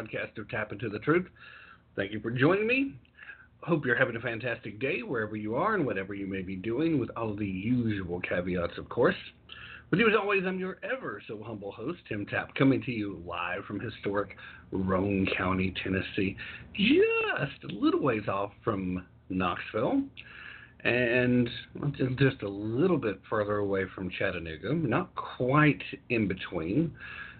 Broadcast of Tap Into the Truth. Thank you for joining me. Hope you're having a fantastic day wherever you are and whatever you may be doing, with all the usual caveats, of course. With you as always, I'm your ever so humble host, Tim Tapp, coming to you live from historic Roane County, Tennessee, just a little ways off from Knoxville, and just a little bit further away from Chattanooga, not quite in between.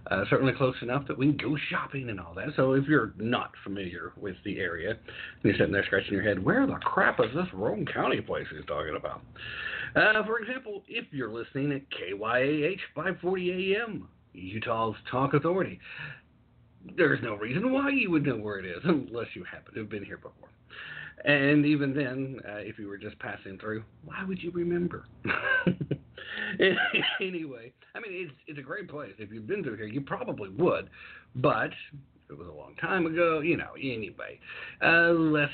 Uh, certainly close enough that we can go shopping and all that. So if you're not familiar with the area, you're sitting there scratching your head, where the crap is this Roane County place he's talking about? Uh, for example, if you're listening at KYAH 540 AM, Utah's Talk Authority, there's no reason why you would know where it is unless you happen to have been here before. And even then, uh, if you were just passing through, why would you remember? anyway, I mean, it's it's a great place. If you've been through here, you probably would. But it was a long time ago, you know. Anyway, uh, let's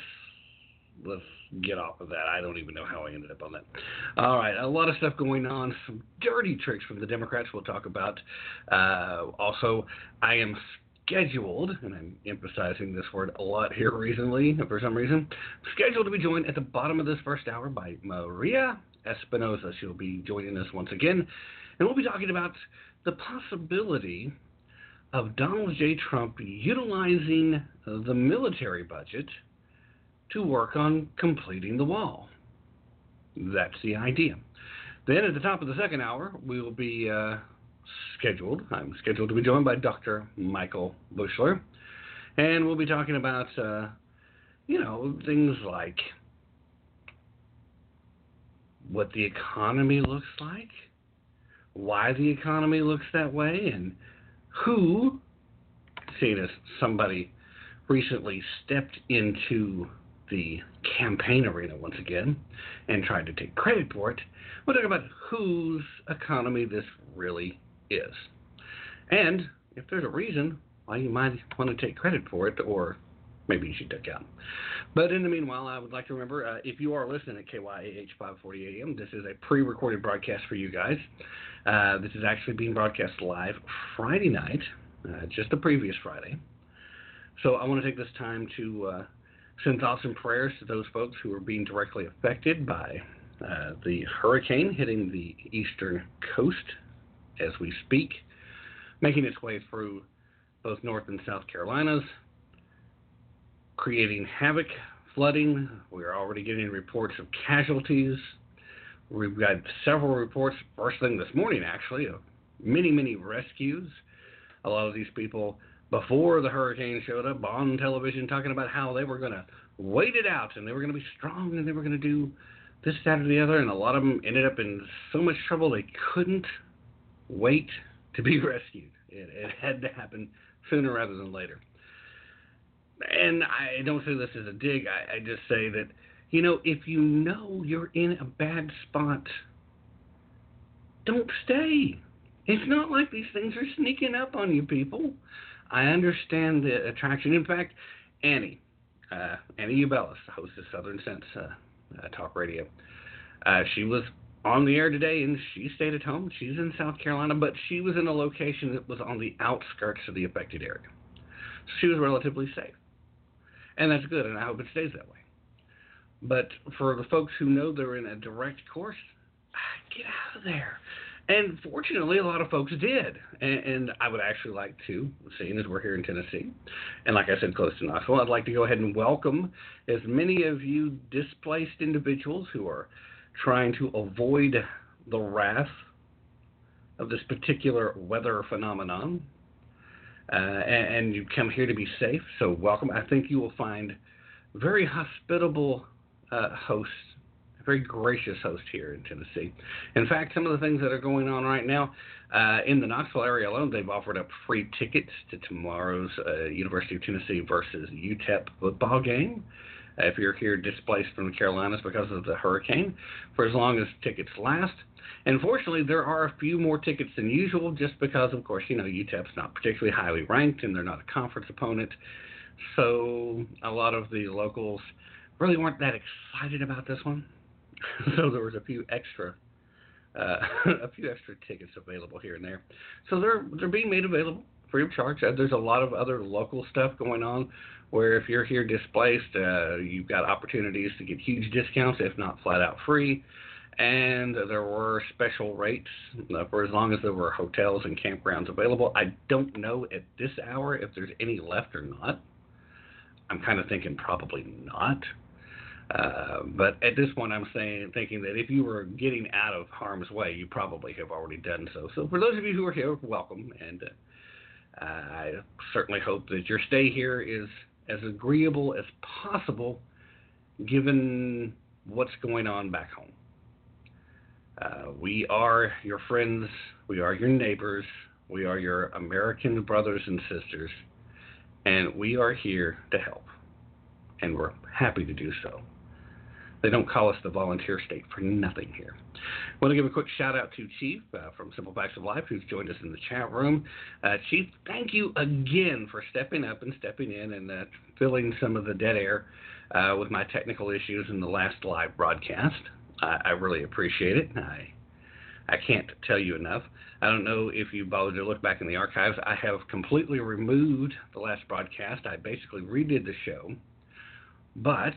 let's get off of that. I don't even know how I ended up on that. All right, a lot of stuff going on. Some dirty tricks from the Democrats we'll talk about. Uh, also, I am scheduled, and I'm emphasizing this word a lot here recently for some reason, scheduled to be joined at the bottom of this first hour by Maria Espinoza. She'll be joining us once again, and we'll be talking about the possibility of Donald J. Trump utilizing the military budget to work on completing the wall. That's the idea. Then at the top of the second hour, we will be uh, scheduled. I'm scheduled to be joined by Dr. Michael Bushler, and we'll be talking about, uh, you know, things like what the economy looks like, why the economy looks that way, and who, seeing as somebody recently stepped into the campaign arena once again and tried to take credit for it, we'll talk about whose economy this really is. And if there's a reason why you might want to take credit for it, or maybe you should duck out. But in the meanwhile, I would like to remember uh, if you are listening at KYAH 540 AM, this is a pre recorded broadcast for you guys. Uh, this is actually being broadcast live Friday night, uh, just the previous Friday. So I want to take this time to uh, send thoughts and prayers to those folks who are being directly affected by uh, the hurricane hitting the eastern coast as we speak, making its way through both North and South Carolinas, creating havoc, flooding. We are already getting reports of casualties. We've got several reports, first thing this morning actually, of many, many rescues. A lot of these people, before the hurricane showed up, on television talking about how they were going to wait it out and they were going to be strong and they were going to do this, that, or the other. And a lot of them ended up in so much trouble they couldn't wait to be rescued. It, it had to happen sooner rather than later. And I don't say this as a dig. I, I just say that, you know, if you know you're in a bad spot, don't stay. It's not like these things are sneaking up on you, people. I understand the attraction. In fact, Annie, uh, Annie Ubelis, host of Southern Sense uh, uh, Talk Radio, uh, she was on the air today and she stayed at home. She's in South Carolina, but she was in a location that was on the outskirts of the affected area. So she was relatively safe. And that's good, and I hope it stays that way. But for the folks who know they're in a direct course, get out of there. And fortunately, a lot of folks did. And, and, I would actually like to, seeing as we're here in Tennessee, and like I said, close to Knoxville, I'd like to go ahead and welcome as many of you displaced individuals who are trying to avoid the wrath of this particular weather phenomenon. Uh, and, and you come here to be safe, so welcome. I think you will find very hospitable uh, hosts very gracious host here in Tennessee. In fact, some of the things that are going on right now uh, in the Knoxville area alone, they've offered up free tickets to tomorrow's uh, University of Tennessee versus UTEP football game. If you're here displaced from the Carolinas because of the hurricane, for as long as tickets last. And fortunately, there are a few more tickets than usual just because, of course, you know, UTEP's not particularly highly ranked and they're not a conference opponent. So a lot of the locals really weren't that excited about this one. so there was a few extra uh, a few extra tickets available here and there. So they're they're being made available free of charge. Uh, there's a lot of other local stuff going on where if you're here displaced, uh, you've got opportunities to get huge discounts, if not flat out free. And there were special rates uh, for as long as there were hotels and campgrounds available. I don't know at this hour if there's any left or not. I'm kind of thinking probably not. Uh, but at this point, I'm saying, thinking that if you were getting out of harm's way, you probably have already done so. So, for those of you who are here, welcome, and uh, I certainly hope that your stay here is as agreeable as possible, given what's going on back home. Uh, we are your friends, we are your neighbors, we are your American brothers and sisters, and we are here to help, and we're happy to do so. They don't call us the volunteer state for nothing here. I want to give a quick shout out to Chief uh, from Simple Facts of Life, who's joined us in the chat room. Uh, Chief, thank you again for stepping up and stepping in and uh, filling some of the dead air uh, with my technical issues in the last live broadcast. I, I really appreciate it. I I can't tell you enough. I don't know if you bothered to look back in the archives. I have completely removed the last broadcast. I basically redid the show, but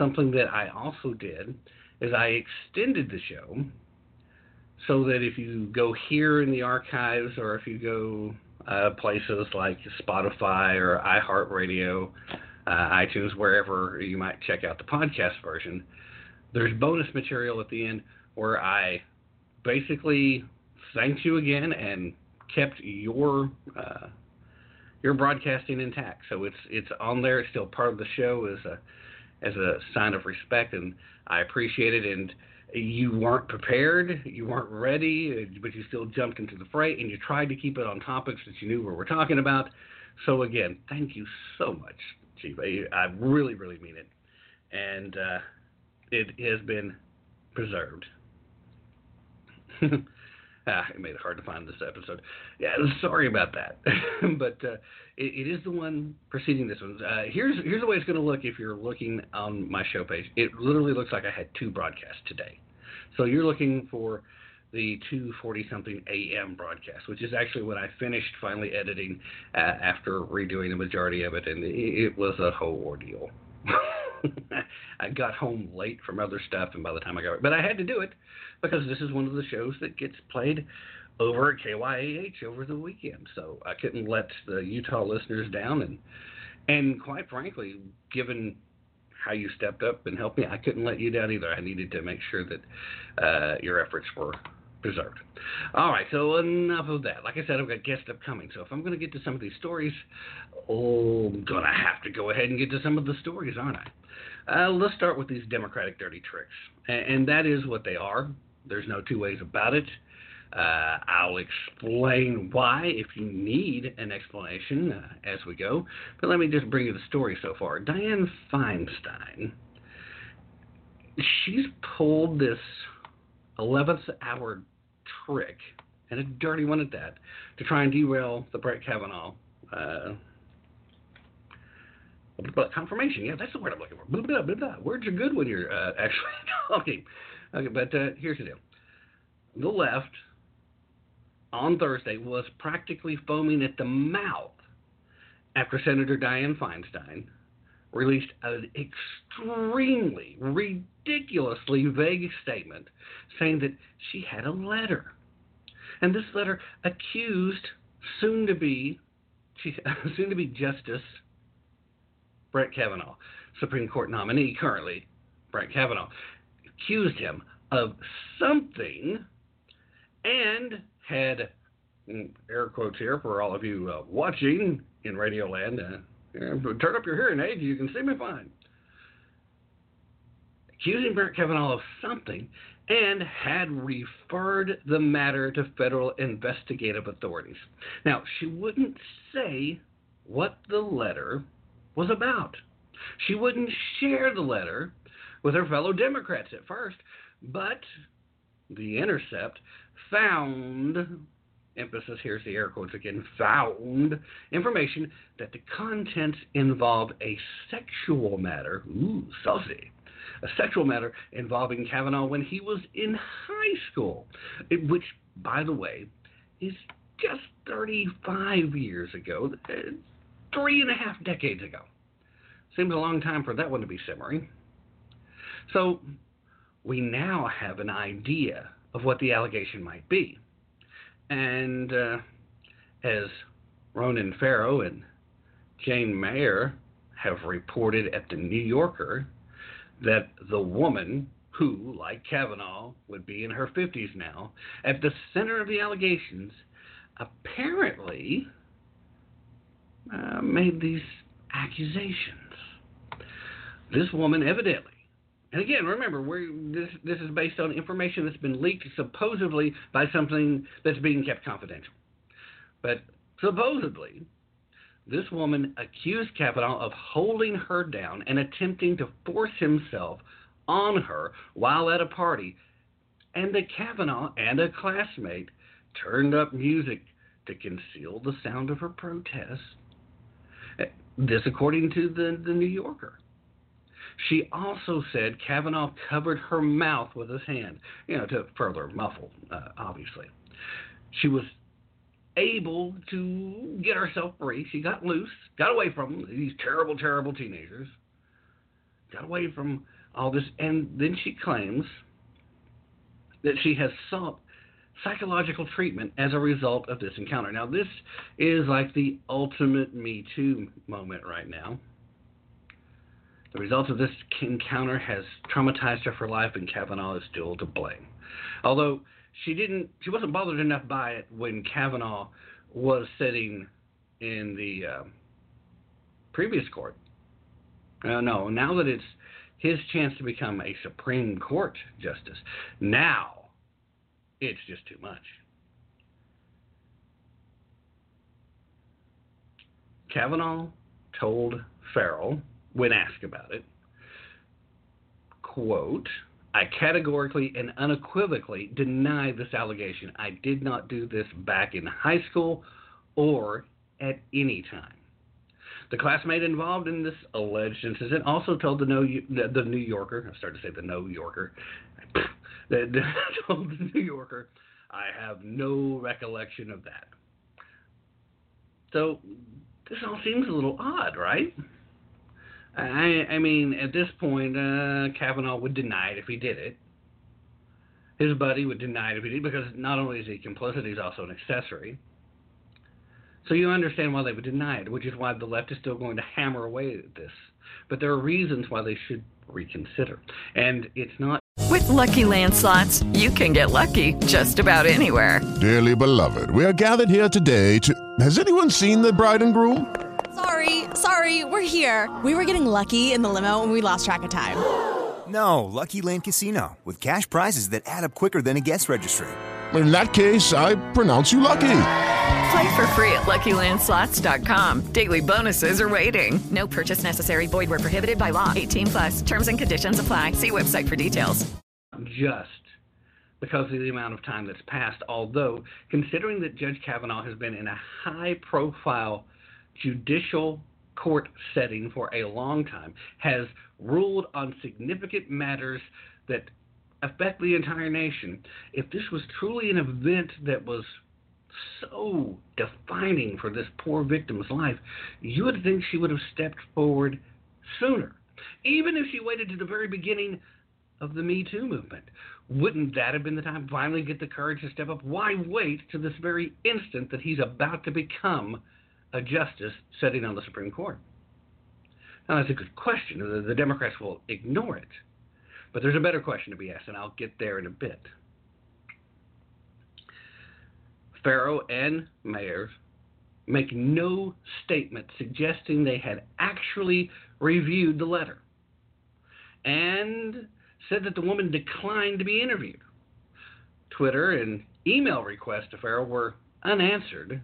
something that I also did is I extended the show so that if you go here in the archives or if you go uh, places like Spotify or iHeartRadio, uh, iTunes, wherever you might check out the podcast version. There's bonus material at the end where I basically thanked you again and kept your uh, your broadcasting intact. So it's it's on there. It's still part of the show Is a as a sign of respect, and I appreciate it. And you weren't prepared, you weren't ready, but you still jumped into the fray, and you tried to keep it on topics that you knew we were talking about. So again, thank you so much, Chief. I, really, really mean it, and uh, it has been preserved. ah, it made it hard to find this episode. Yeah, sorry about that, but uh, it, it is the one preceding this one. Uh, here's here's the way it's going to look if you're looking on my show page. It literally looks like I had two broadcasts today. So you're looking for the 2:40 something a.m. broadcast, which is actually when I finished finally editing uh, after redoing the majority of it, and it, it was a whole ordeal. I got home late from other stuff, and by the time I got, but I had to do it because this is one of the shows that gets played over at KYAH over the weekend. So I couldn't let the Utah listeners down, and and quite frankly, given how you stepped up and helped me, I couldn't let you down either. I needed to make sure that uh, your efforts were preserved. All right, so enough of that. Like I said, I've got guests upcoming. So if I'm going to get to some of these stories, oh, I'm going to have to go ahead and get to some of the stories, aren't I? Uh, let's start with these Democratic dirty tricks. And, and that is what they are. There's no two ways about it. Uh, I'll explain why if you need an explanation uh, as we go. But let me just bring you the story so far. Dianne Feinstein, she's pulled this 11th hour trick, and a dirty one at that, to try and derail the Brett Kavanaugh. Uh, confirmation, yeah, that's the word I'm looking for. Blah, blah, blah, blah. Words are good when you're uh, actually talking. Okay, but uh, here's the deal. The left on Thursday was practically foaming at the mouth after Senator Dianne Feinstein released an extremely, ridiculously vague statement saying that she had a letter. And this letter accused soon to be soon to be Justice Brett Kavanaugh, Supreme Court nominee currently, Brett Kavanaugh, accused him of something and had air quotes here for all of you uh, watching in Radioland. Uh, turn up your hearing aid, you can see me fine. Accusing Brett Kavanaugh of something and had referred the matter to federal investigative authorities. Now, she wouldn't say what the letter was about. She wouldn't share the letter with her fellow Democrats at first, but The Intercept found, emphasis here's the air quotes again, found information that the contents involved a sexual matter, ooh, saucy, a sexual matter involving Kavanaugh when he was in high school, which, by the way, is just 35 years ago, uh, three and a half decades ago. Seems a long time for that one to be simmering. So we now have an idea of what the allegation might be. And uh, as Ronan Farrow and Jane Mayer have reported at the New Yorker, that the woman who, like Kavanaugh, would be in her 50s now, at the center of the allegations, apparently uh, made these accusations. This woman evidently and again, remember, this this is based on information that's been leaked supposedly by something that's being kept confidential. But supposedly, this woman accused Kavanaugh of holding her down and attempting to force himself on her while at a party, and that Kavanaugh and a classmate turned up music to conceal the sound of her protest. Eh, this, according to the, the New Yorker. She also said Kavanaugh covered her mouth with his hand, you know, to further muffle, uh, obviously. She was able to get herself free. She got loose, got away from these terrible, terrible teenagers, got away from all this, and then she claims that she has sought psychological treatment as a result of this encounter. Now, this is like the ultimate Me Too moment right now. The result of this encounter has traumatized her for life, and Kavanaugh is still to blame. Although she didn't, she wasn't bothered enough by it when Kavanaugh was sitting in the uh, previous court. Uh, no, now that it's his chance to become a Supreme Court justice, now it's just too much. Kavanaugh told Ferrell, when asked about it, quote, I categorically and unequivocally deny this allegation. I did not do this back in high school or at any time. The classmate involved in this alleged incident also told the, New Yorker, I started to say the New Yorker, that told the New Yorker, I have no recollection of that. So this all seems a little odd, right? I, I mean, at this point, uh, Kavanaugh would deny it if he did it. His buddy would deny it if he did, because not only is he complicit, he's also an accessory. So you understand why they would deny it, which is why the left is still going to hammer away at this. But there are reasons why they should reconsider. And it's not. With Lucky Land slots, you can get lucky just about anywhere. Dearly beloved, we are gathered here today to. Has anyone seen the bride and groom? Sorry, sorry, we're here. We were getting lucky in the limo and we lost track of time. No, Lucky Land Casino, with cash prizes that add up quicker than a guest registry. In that case, I pronounce you lucky. Play for free at LuckyLandSlots.com. Daily bonuses are waiting. No purchase necessary. Void where prohibited by law. 18 plus. Terms and conditions apply. See website for details. Just because of the amount of time that's passed. Although, considering that Judge Kavanaugh has been in a high-profile judicial court setting for a long time, has ruled on significant matters that affect the entire nation. If this was truly an event that was so defining for this poor victim's life, you would think she would have stepped forward sooner, even if she waited to the very beginning of the Me Too movement. Wouldn't that have been the time to finally get the courage to step up? Why wait to this very instant that he's about to become a justice sitting on the Supreme Court? Now, that's a good question. The, the Democrats will ignore it. But there's a better question to be asked, and I'll get there in a bit. Ferrell and Mayers make no statement suggesting they had actually reviewed the letter and said that the woman declined to be interviewed. Twitter and email requests to Ferrell were unanswered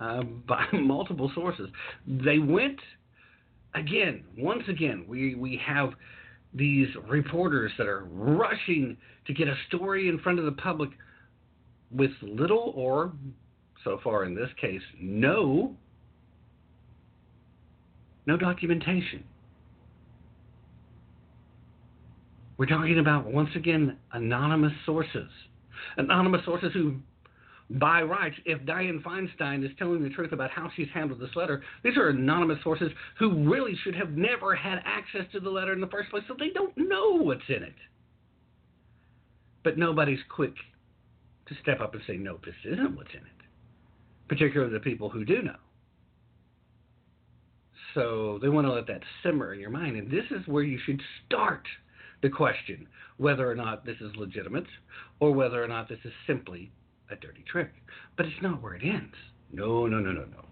uh, by multiple sources. They went again, once again, we, we have these reporters that are rushing to get a story in front of the public with little or, so far in this case, no, no documentation. We're talking about, once again, anonymous sources. Anonymous sources who, by rights, if Dianne Feinstein is telling the truth about how she's handled this letter, these are anonymous sources who really should have never had access to the letter in the first place, so they don't know what's in it. But nobody's quick to step up and say, no, this isn't what's in it, particularly the people who do know. So they want to let that simmer in your mind. And this is where you should start the question whether or not this is legitimate or whether or not this is simply a dirty trick. But it's not where it ends. No, no, no, no, no.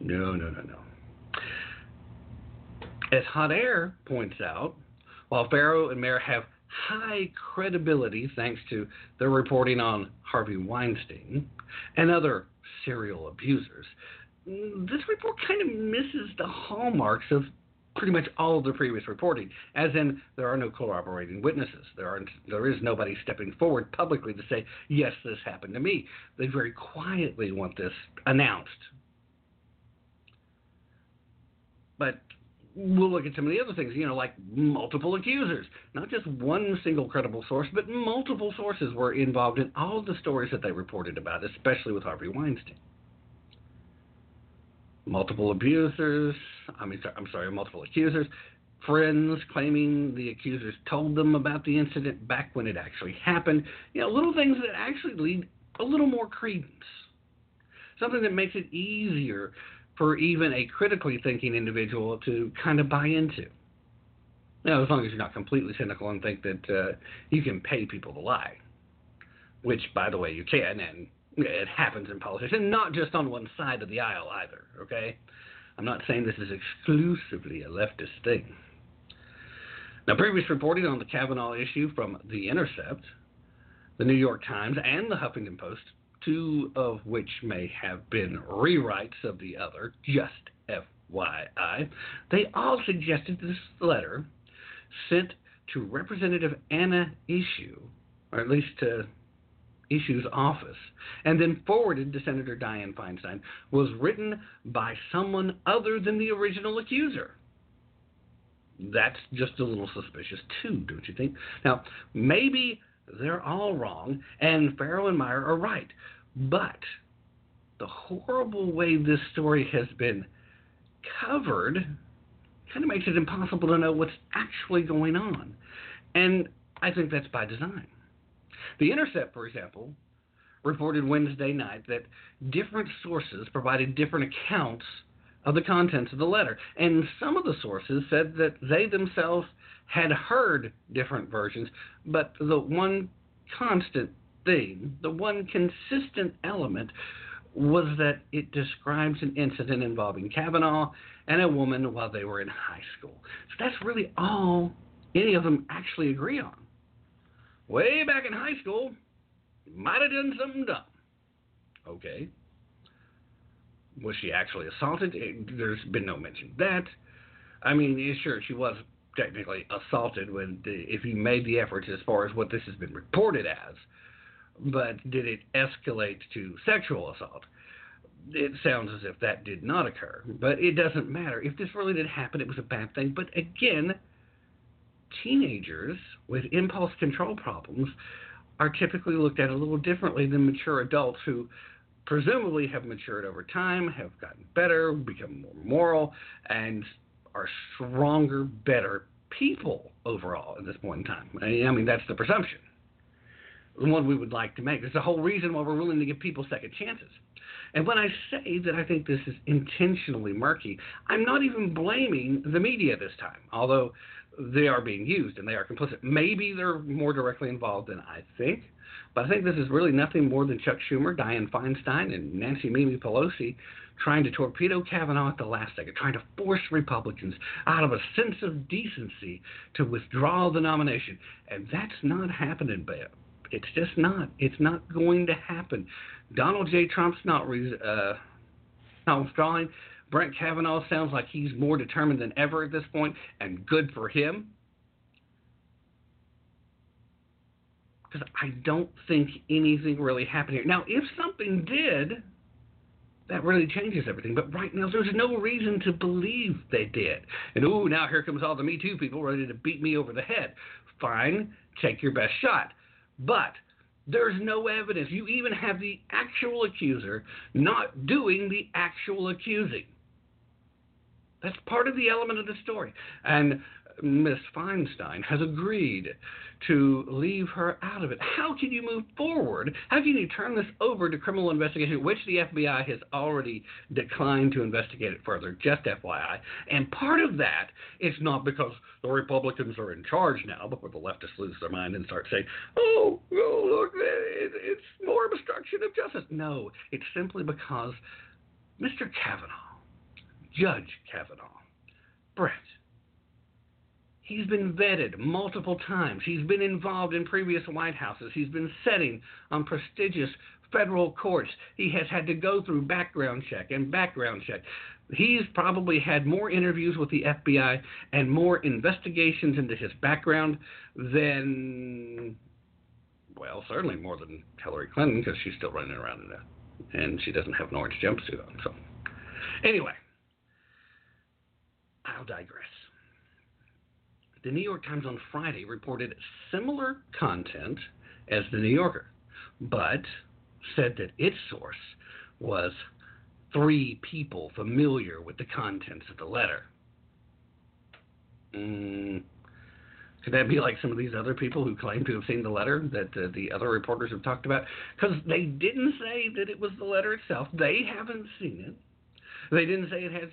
No, no, no, no. As Hot Air points out, while Farrow and Mayer have high credibility thanks to their reporting on Harvey Weinstein and other serial abusers, this report kind of misses the hallmarks of pretty much all of the previous reporting, as in there are no corroborating witnesses. There aren't there is nobody stepping forward publicly to say, yes, this happened to me. They very quietly want this announced. But we'll look at some of the other things, you know, like multiple accusers. Not just one single credible source, but multiple sources were involved in all of the stories that they reported about, especially with Harvey Weinstein. Multiple abusers, I mean, I'm sorry, multiple accusers, friends claiming the accusers told them about the incident back when it actually happened. You know, little things that actually lead a little more credence. Something that makes it easier for even a critically thinking individual to kind of buy into. Now, as long as you're not completely cynical and think that uh, you can pay people to lie, which, by the way, you can, and it happens in politics, and not just on one side of the aisle either, okay? I'm not saying this is exclusively a leftist thing. Now, previous reporting on the Kavanaugh issue from The Intercept, the New York Times, and the Huffington Post, two of which may have been rewrites of the other, just FYI, they all suggested this letter sent to Representative Anna Eshoo, or at least to Eshoo's office, and then forwarded to Senator Dianne Feinstein, was written by someone other than the original accuser. That's just a little suspicious, too, don't you think? Now, maybe they're all wrong, and Farrell and Mayer are right, but the horrible way this story has been covered kind of makes it impossible to know what's actually going on. And I think that's by design. The Intercept, for example, reported Wednesday night that different sources provided different accounts of the contents of the letter. And some of the sources said that they themselves had heard different versions, but the one constant theme, the one consistent element, was that it describes an incident involving Kavanaugh and a woman while they were in high school. So that's really all any of them actually agree on. Way back in high school, might have done something dumb. Okay. Was she actually assaulted? Eh, there's been no mention of that. I mean, sure, she was technically assaulted when the, if you made the efforts as far as what this has been reported as. But did it escalate to sexual assault? It sounds as if that did not occur, but it doesn't matter. If this really did happen, it was a bad thing. But again, teenagers with impulse control problems are typically looked at a little differently than mature adults who presumably have matured over time, have gotten better, become more moral, and are stronger, better people overall at this point in time. I mean, that's the presumption. The one we would like to make. It's the whole reason why we're willing to give people second chances. And when I say that I think this is intentionally murky, I'm not even blaming the media this time, although they are being used and they are complicit. Maybe they're more directly involved than I think, but I think this is really nothing more than Chuck Schumer, Dianne Feinstein, and Nancy Mimi Pelosi trying to torpedo Kavanaugh at the last second, trying to force Republicans out of a sense of decency to withdraw the nomination. And that's not happening, Beth. It's just not. It's not going to happen. Donald J. Trump's not uh, not withdrawing. Brett Kavanaugh sounds like he's more determined than ever at this point, and good for him. Because I don't think anything really happened here. Now, if something did, that really changes everything. But right now, there's no reason to believe they did. And oh, now here comes all the Me Too people ready to beat me over the head. Fine, take your best shot. But there's no evidence. You even have the actual accuser not doing the actual accusing. That's part of the element of the story. And Miss Feinstein has agreed to leave her out of it. How can you move forward? How can you turn this over to criminal investigation, which the FBI has already declined to investigate it further, just FYI? And part of that is not because the Republicans are in charge now, before the leftists lose their mind and start saying, oh, oh look, it's more obstruction of justice. No, it's simply because Mr. Kavanaugh, Judge Kavanaugh, Brett, He's been vetted multiple times. He's been involved in previous White Houses. He's been sitting on prestigious federal courts. He has had to go through background check and background check. He's probably had more interviews with the FBI and more investigations into his background than, well, certainly more than Hillary Clinton because she's still running around in that. And she doesn't have an orange jumpsuit on. So, anyway, I'll digress. The New York Times on Friday reported similar content as the New Yorker, but said that its source was three people familiar with the contents of the letter. Mm, could that be like some of these other people who claim to have seen the letter that uh, the other reporters have talked about? Because they didn't say that it was the letter itself. They haven't seen it. They didn't say it has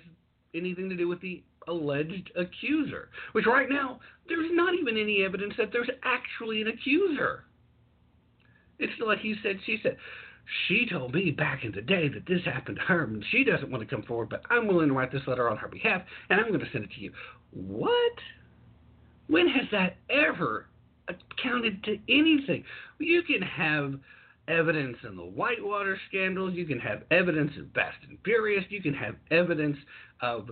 anything to do with the alleged accuser, which right now, there's not even any evidence that there's actually an accuser. It's like he said, she said. She told me back in the day that this happened to her, and she doesn't want to come forward, but I'm willing to write this letter on her behalf, and I'm going to send it to you. What? When has that ever accounted to anything? You can have evidence in the Whitewater scandals, you can have evidence of Fast and Furious, you can have evidence of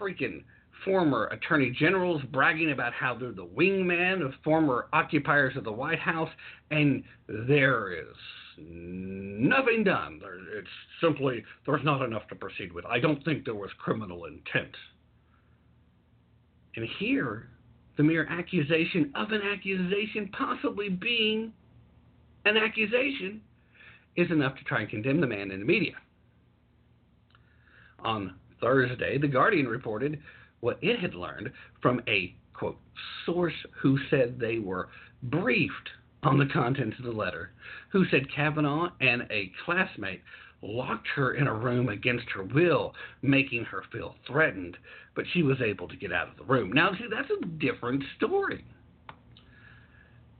freaking former attorney generals bragging about how they're the wingman of former occupiers of the White House, and there is nothing done. It's simply there's not enough to proceed with. I don't think there was criminal intent. And here, the mere accusation of an accusation possibly being an accusation is enough to try and condemn the man in the media. On Thursday, The Guardian reported what it had learned from a, quote, source who said they were briefed on the contents of the letter, who said Kavanaugh and a classmate locked her in a room against her will, making her feel threatened, but she was able to get out of the room. Now, see, that's a different story.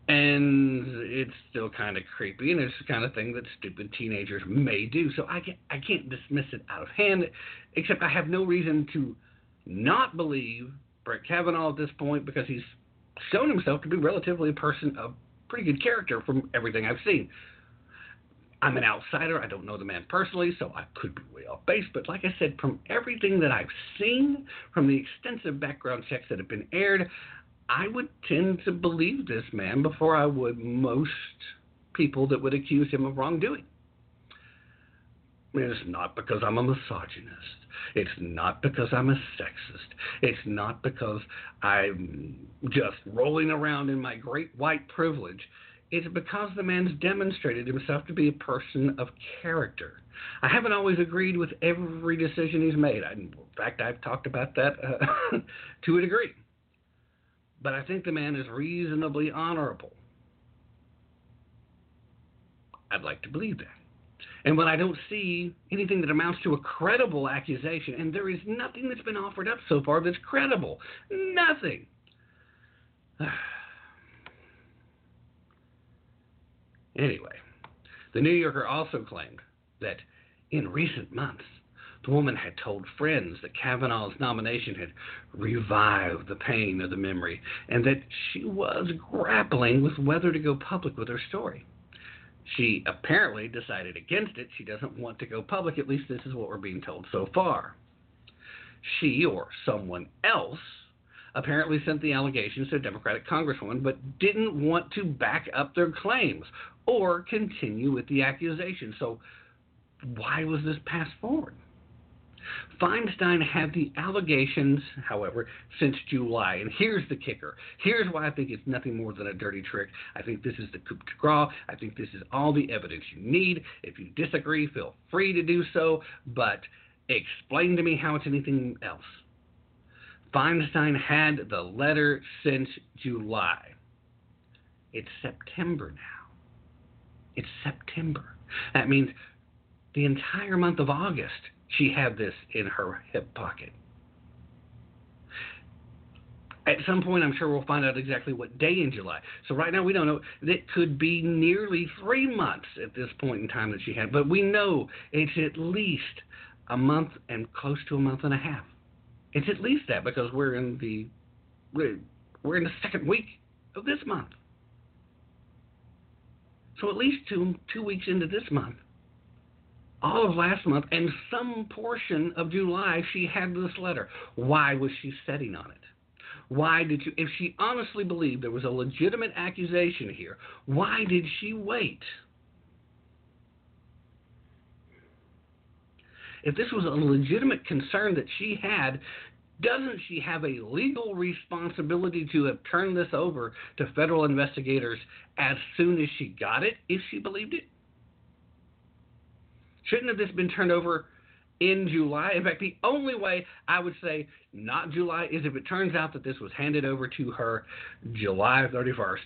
And it's still kind of creepy, and it's the kind of thing that stupid teenagers may do. So I can't, I can't dismiss it out of hand, except I have no reason to not believe Brett Kavanaugh at this point because he's shown himself to be relatively a person of pretty good character from everything I've seen. I'm an outsider. I don't know the man personally, so I could be way off base. But like I said, from everything that I've seen, from the extensive background checks that have been aired, I would tend to believe this man before I would most people that would accuse him of wrongdoing. It's not because I'm a misogynist. It's not because I'm a sexist. It's not because I'm just rolling around in my great white privilege. It's because the man's demonstrated himself to be a person of character. I haven't always agreed with every decision he's made. I, in fact, I've talked about that uh, to a degree. But I think the man is reasonably honorable. I'd like to believe that. And when I don't see anything that amounts to a credible accusation, and there is nothing that's been offered up so far that's credible, nothing. anyway, the New Yorker also claimed that in recent months, the woman had told friends that Kavanaugh's nomination had revived the pain of the memory and that she was grappling with whether to go public with her story. She apparently decided against it. She doesn't want to go public. At least this is what we're being told so far. She or someone else apparently sent the allegations to a Democratic congresswoman, but didn't want to back up their claims or continue with the accusation. So, why was this passed forward? Feinstein had the allegations, however, since July. And here's the kicker. Here's why I think it's nothing more than a dirty trick. I think this is the coup de grace. I think this is all the evidence you need. If you disagree, feel free to do so, but explain to me how it's anything else. Feinstein had the letter since July. It's September now. It's September. That means the entire month of August she had this in her hip pocket. At some point, I'm sure we'll find out exactly what day in July. So right now, we don't know. It could be nearly three months at this point in time that she had, but we know it's at least a month and close to a month and a half. It's at least that because we're in the we're, in the second week of this month. So at least two two weeks into this month all of last month and some portion of July, she had this letter. Why was she setting on it? Why did you, if she honestly believed there was a legitimate accusation here, why did she wait? If this was a legitimate concern that she had, doesn't she have a legal responsibility to have turned this over to federal investigators as soon as she got it, if she believed it? Shouldn't have this been turned over in July. In fact, the only way I would say not July is if it turns out that this was handed over to her July 31st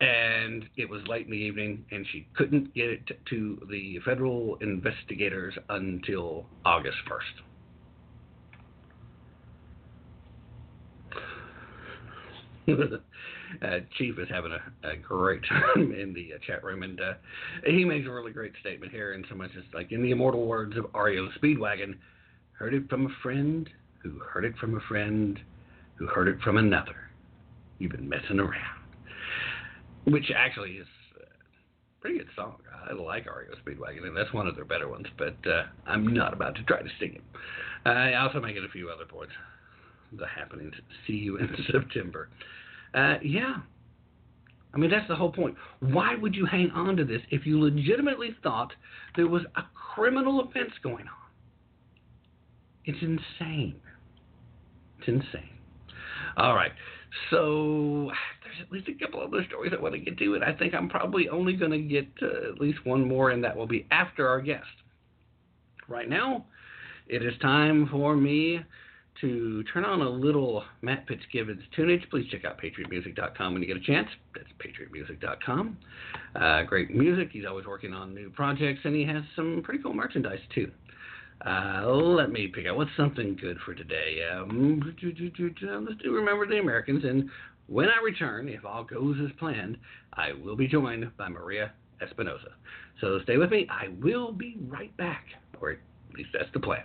and it was late in the evening and she couldn't get it to the federal investigators until August 1st. uh, Chief is having a, a great time in the uh, chat room, and uh, he makes a really great statement here. And so much as like in the immortal words of REO Speedwagon, heard it from a friend who heard it from a friend who heard it from another. You've been messing around, which actually is a pretty good song. I like REO Speedwagon, and that's one of their better ones. But uh, I'm not about to try to sing it. I also make it a few other points. The happenings. See you in September. Uh, yeah. I mean, that's the whole point. Why would you hang on to this if you legitimately thought there was a criminal offense going on? It's insane. It's insane. All right. So there's at least a couple other stories I want to get to, and I think I'm probably only going to get uh, at least one more, and that will be after our guest. Right now, it is time for me to turn on a little Matt Fitzgibbons tunage, please check out patriotmusic.com when you get a chance. That's patriotmusic.com. Uh, great music. He's always working on new projects, and he has some pretty cool merchandise too. Uh, let me pick out what's something good for today. Um, let's do Remember the Americans. And when I return, if all goes as planned, I will be joined by Maria Espinoza. So stay with me. I will be right back, or at least that's the plan.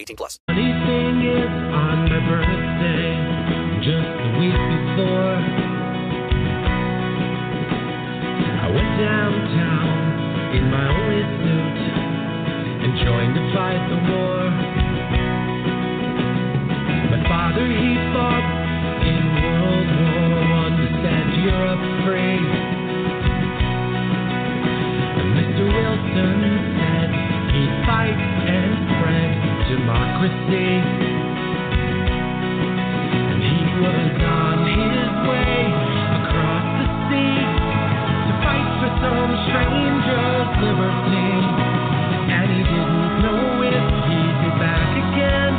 18 plus. Funny thing is, on my birthday, just the week before, I went downtown in my only suit and joined to fight the war. My father, he fought in World War One to set Europe free. And Mr. Wilson said he'd fight and spread democracy. And he was on his way across the sea to fight for some stranger's liberty. And he didn't know if he'd be back again.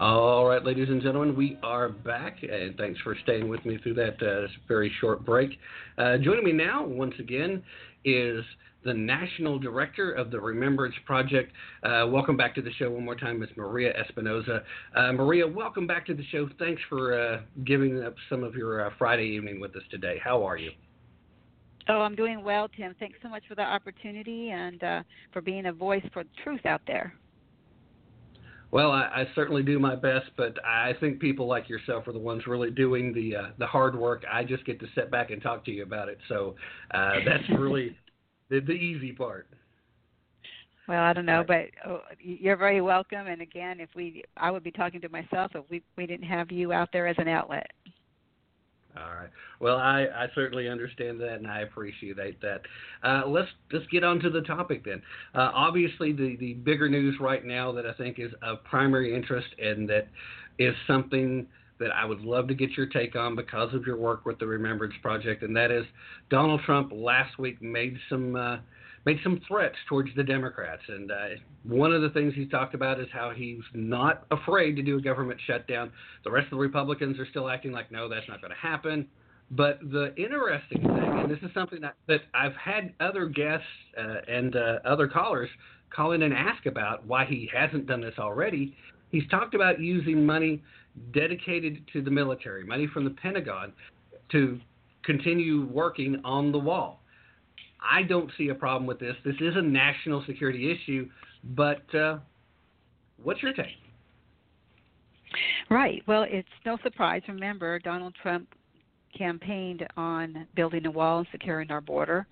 All right, ladies and gentlemen, we are back, and thanks for staying with me through that uh, very short break. Uh, joining me now, once again, is the National Director of the Remembrance Project. Uh, welcome back to the show one more time, Ms. Maria Espinoza. Uh, Maria, welcome back to the show. Thanks for uh, giving up some of your uh, Friday evening with us today. How are you? Oh, I'm doing well, Tim. Thanks so much for the opportunity and uh, for being a voice for the truth out there. Well, I, I certainly do my best, but I think people like yourself are the ones really doing the uh, the hard work. I just get to sit back and talk to you about it, so uh, that's really the, the easy part. Well, I don't know, but oh, you're very welcome. And again, if we, I would be talking to myself if we we didn't have you out there as an outlet. All right. Well, I, I certainly understand that, and I appreciate that. Uh, let's let's get on to the topic then. Uh, obviously, the the bigger news right now that I think is of primary interest, and that is something that I would love to get your take on because of your work with the Remembrance Project, and that is Donald Trump last week made some uh, made some threats towards the Democrats, and uh, one of the things he's talked about is how he's not afraid to do a government shutdown. The rest of the Republicans are still acting like no, that's not going to happen. But the interesting thing, and this is something that, that I've had other guests uh, and uh, other callers call in and ask about why he hasn't done this already. He's talked about using money dedicated to the military, money from the Pentagon, to continue working on the wall. I don't see a problem with this. This is a national security issue, but uh, what's your take? Right. Well, it's no surprise. Remember, Donald Trump campaigned on building a wall and securing our border.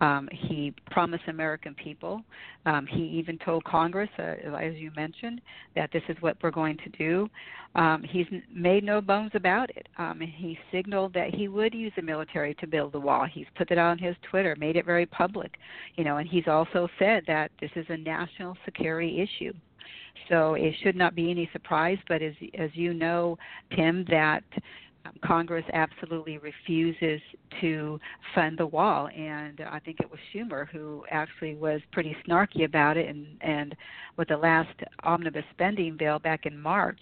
Um, he promised American people. Um, he even told Congress, uh, as you mentioned, that this is what we're going to do. Um, he's made no bones about it. Um, he signaled that he would use the military to build the wall. He's put it on his Twitter, made it very public, you know, and he's also said that this is a national security issue. So it should not be any surprise. But as as you know, Tim, that Congress absolutely refuses to fund the wall, and I think it was Schumer who actually was pretty snarky about it. And and with the last omnibus spending bill back in March,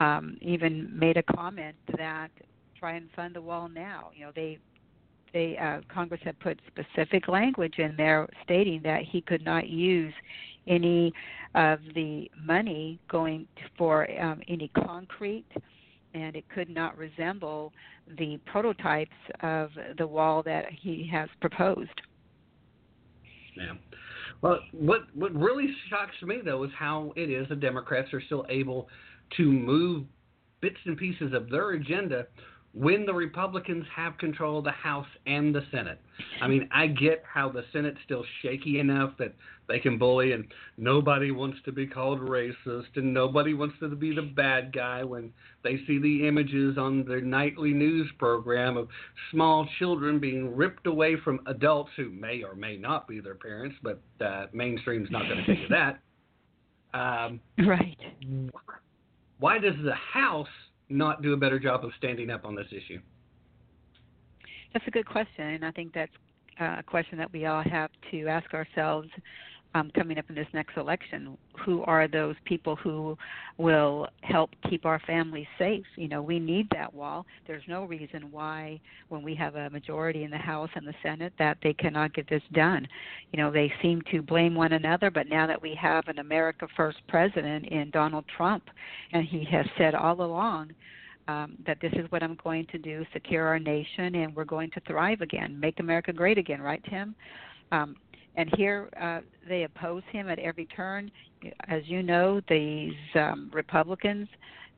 um, even made a comment that try and fund the wall now. You know, they they uh, Congress had put specific language in there stating that he could not use any of the money going for um, any concrete and it could not resemble the prototypes of the wall that he has proposed. Yeah. Well, what what really shocks me though is how it is the Democrats are still able to move bits and pieces of their agenda when the Republicans have control of the House and the Senate. I mean, I get how the Senate's still shaky enough that they can bully, and nobody wants to be called racist, and nobody wants to be the bad guy when they see the images on their nightly news program of small children being ripped away from adults who may or may not be their parents, but uh, mainstream's not going to tell you that. Um, right. Why does the House not do a better job of standing up on this issue? That's a good question, and I think that's uh, a question that we all have to ask ourselves um, coming up in this next election. Who are those people who will help keep our families safe? You know, we need that wall. There's no reason why, when we have a majority in the House and the Senate, that they cannot get this done. You know, they seem to blame one another, but now that we have an America First president in Donald Trump, and he has said all along, um, that this is what I'm going to do, secure our nation, and we're going to thrive again, make America great again, right, Tim? Um, and here uh, they oppose him at every turn. As you know, these um, Republicans,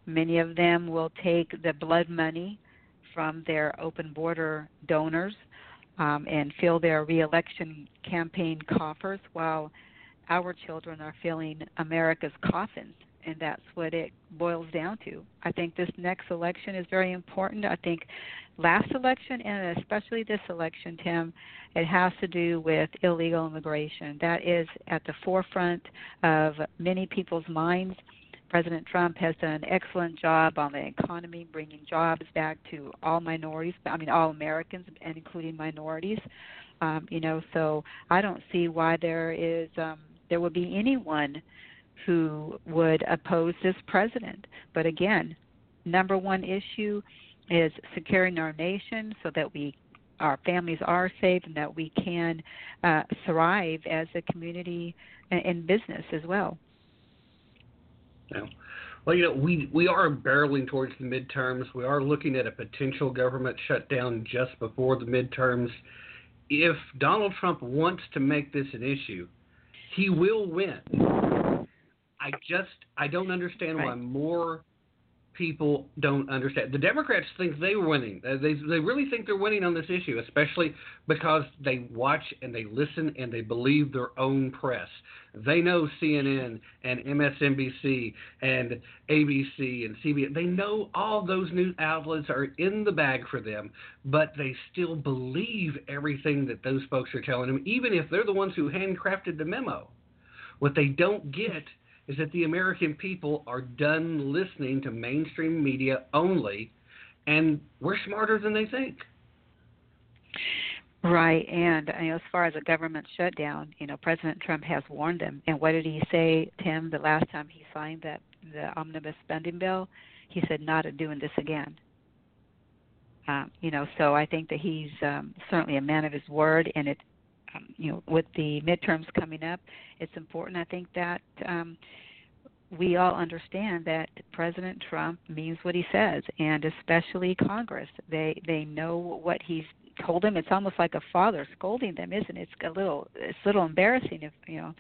many of them will take the blood money from their open border donors um, and fill their reelection campaign coffers while our children are filling America's coffins and that's what it boils down to. I think this next election is very important. I think last election and especially this election, Tim, it has to do with illegal immigration. That is at the forefront of many people's minds. President Trump has done an excellent job on the economy, bringing jobs back to all minorities, I mean, all Americans, and including minorities. Um, you know, so I don't see why there is um, there would be anyone who would oppose this president. But again, number one issue is securing our nation so that we our families are safe and that we can uh, thrive as a community and business as well. Yeah. Well, you know, we we are barreling towards the midterms. We are looking at a potential government shutdown just before the midterms. If Donald Trump wants to make this an issue, he will win. I just I don't understand right. why more people don't understand. The Democrats think they're winning. They they really think they're winning on this issue, especially because they watch and they listen and they believe their own press. They know CNN and MSNBC and ABC and CBS. They know all those news outlets are in the bag for them, but they still believe everything that those folks are telling them, even if they're the ones who handcrafted the memo. What they don't get is that the American people are done listening to mainstream media only, and we're smarter than they think. Right, and you know, as far as a government shutdown, you know, President Trump has warned them. And what did he say, Tim, the last time he signed that the omnibus spending bill? He said, "Not doing this again." Um, you know, so I think that he's um, certainly a man of his word, and it, you know, with the midterms coming up, it's important. I think that um, we all understand that President Trump means what he says, and especially Congress. They they know what he's told them. It's almost like a father scolding them, isn't it? It's a little it's a little embarrassing if you know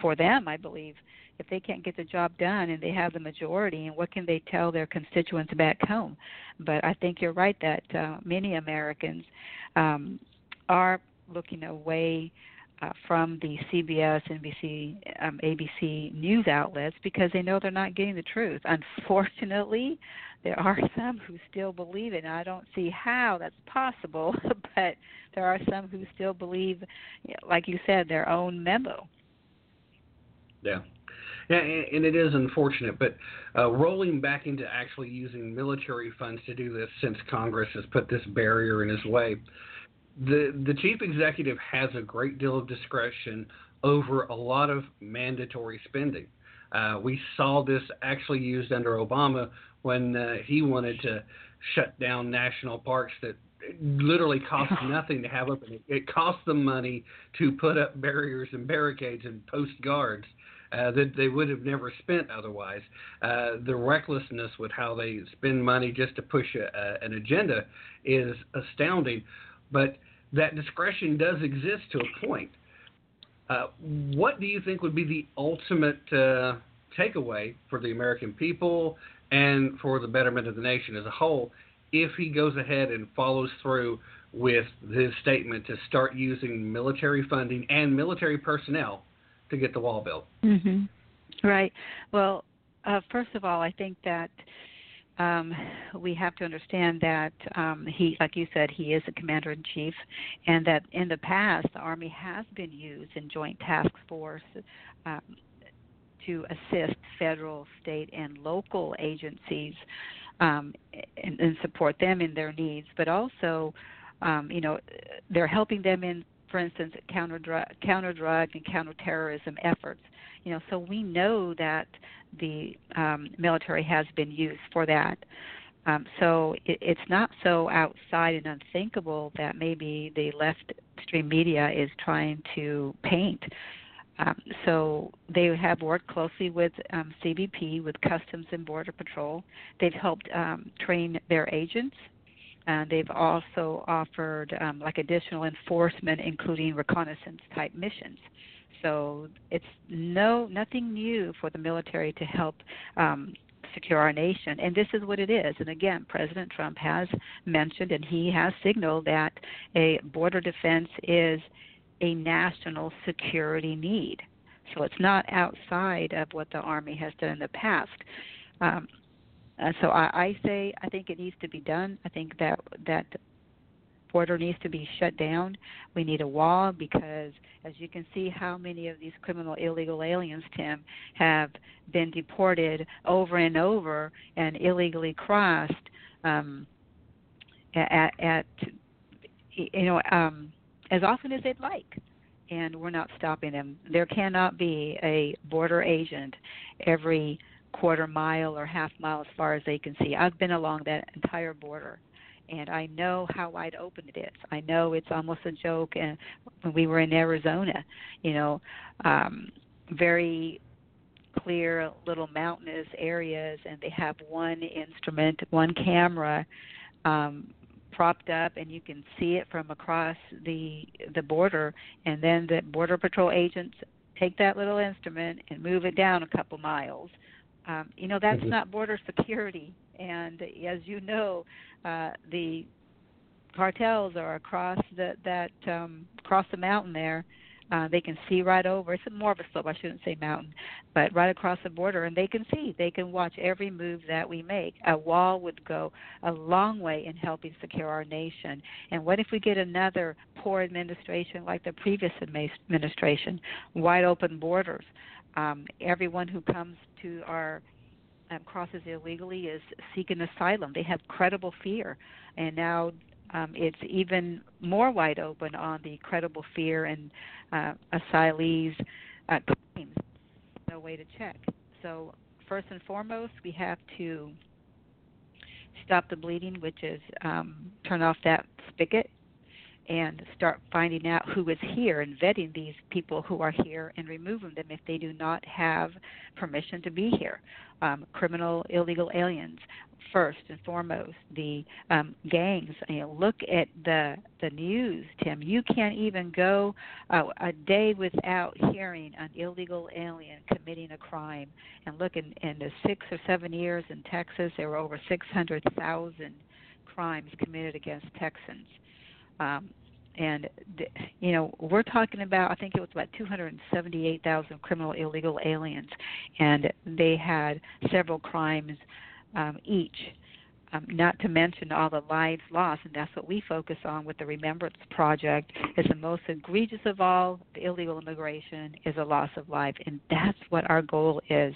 for them, I believe, if they can't get the job done and they have the majority, and what can they tell their constituents back home? But I think you're right that uh, many Americans um, are looking away uh, from the CBS, NBC, um, ABC news outlets because they know they're not getting the truth. Unfortunately, there are some who still believe it, and I don't see how that's possible. But there are some who still believe, like you said, their own memo. Yeah. Yeah, and it is unfortunate, but uh, rolling back into actually using military funds to do this since Congress has put this barrier in his way, the the chief executive has a great deal of discretion over a lot of mandatory spending. Uh, we saw this actually used under Obama when uh, he wanted to shut down national parks that literally cost nothing to have open. It cost them money to put up barriers and barricades and post guards uh, that they would have never spent otherwise. Uh, the recklessness with how they spend money just to push a, a, an agenda is astounding. But that discretion does exist to a point. Uh, what do you think would be the ultimate uh, takeaway for the American people and for the betterment of the nation as a whole if he goes ahead and follows through with his statement to start using military funding and military personnel to get the wall built? Mm-hmm. Right. Well, uh, first of all, I think that um, we have to understand that um, he, like you said, he is a commander in chief, and that in the past the Army has been used in joint task force um, to assist federal, state, and local agencies um, and, and support them in their needs, but also, um, you know, they're helping them in, for instance, counter drug, counter drug and counterterrorism efforts. You know, so we know that the um, military has been used for that. Um, so it, it's not so outside and unthinkable that maybe the left stream media is trying to paint. Um, so they have worked closely with um, CBP, with Customs and Border Patrol. They've helped um, train their agents. And they've also offered um, like additional enforcement, including reconnaissance type missions. So it's no nothing new for the military to help um, secure our nation. And this is what it is. And again, President Trump has mentioned and he has signaled that a border defense is a national security need. So it's not outside of what the Army has done in the past. Um, uh, so I, I say I think it needs to be done. I think that that border needs to be shut down. We need a wall because, as you can see, how many of these criminal illegal aliens, Tim, have been deported over and over and illegally crossed um, at, at you know um, as often as they'd like. And we're not stopping them. There cannot be a border agent every quarter mile or half mile as far as they can see. I've been along that entire border and I know how wide open it is. I know it's almost a joke. And when we were in Arizona, you know, um, very clear little mountainous areas, and they have one instrument, one camera um, propped up, and you can see it from across the the border. And then the border patrol agents take that little instrument and move it down a couple miles Um, you know, that's Mhm. not border security. And as you know, uh, the cartels are across the, that um, across the mountain there. Uh, they can see right over. It's more of a slope. I shouldn't say mountain, but right across the border, and they can see. They can watch every move that we make. A wall would go a long way in helping secure our nation. And what if we get another poor administration like the previous administration? Wide open borders. Um, everyone who comes to our um, crosses illegally is seeking asylum. They have credible fear, and now um, it's even more wide open on the credible fear and uh, asylees uh, claims. No way to check. So first and foremost, we have to stop the bleeding, which is um, turn off that spigot and start finding out who is here and vetting these people who are here and removing them if they do not have permission to be here. Um, criminal, illegal aliens, first and foremost. The um, gangs. You know, look at the the news, Tim. You can't even go uh, a day without hearing an illegal alien committing a crime. And look, in, in the six or seven years in Texas, there were over 600,000 crimes committed against Texans. Um, and you know we're talking about I think it was about 278,000 criminal illegal aliens, and they had several crimes um, each. Um, not to mention all the lives lost, and that's what we focus on with the Remembrance Project. Is the most egregious of all the illegal immigration is a loss of life, and that's what our goal is: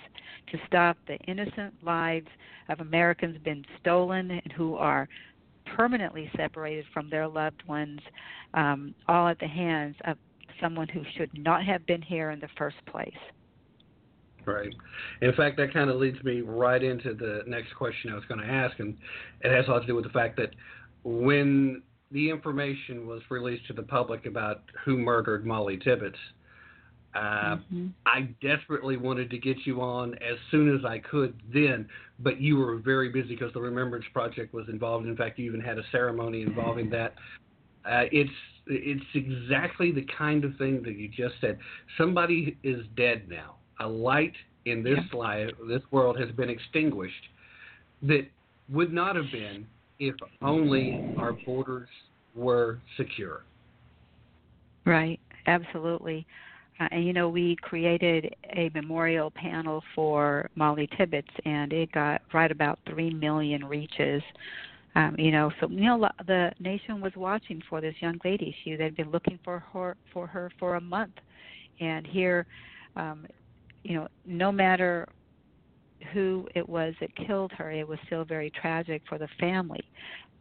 to stop the innocent lives of Americans been stolen and who are permanently separated from their loved ones, um, all at the hands of someone who should not have been here in the first place. Right. In fact, that kind of leads me right into the next question I was going to ask, and it has a lot to do with the fact that when the information was released to the public about who murdered Molly Tibbetts, uh, Mm-hmm. I desperately wanted to get you on as soon as I could then, but you were very busy because the Remembrance Project was involved. In fact, you even had a ceremony involving that. Uh, it's it's exactly the kind of thing that you just said. Somebody is dead now. A light in this life, this world has been extinguished that would not have been if only our borders were secure. Right, absolutely. Uh, and you know, we created a memorial panel for Molly Tibbetts, and it got right about three million reaches. Um, you know, so you know, the nation was watching for this young lady. She they'd been looking for her for her for a month, and here, um, you know, no matter who it was that killed her, it was still very tragic for the family.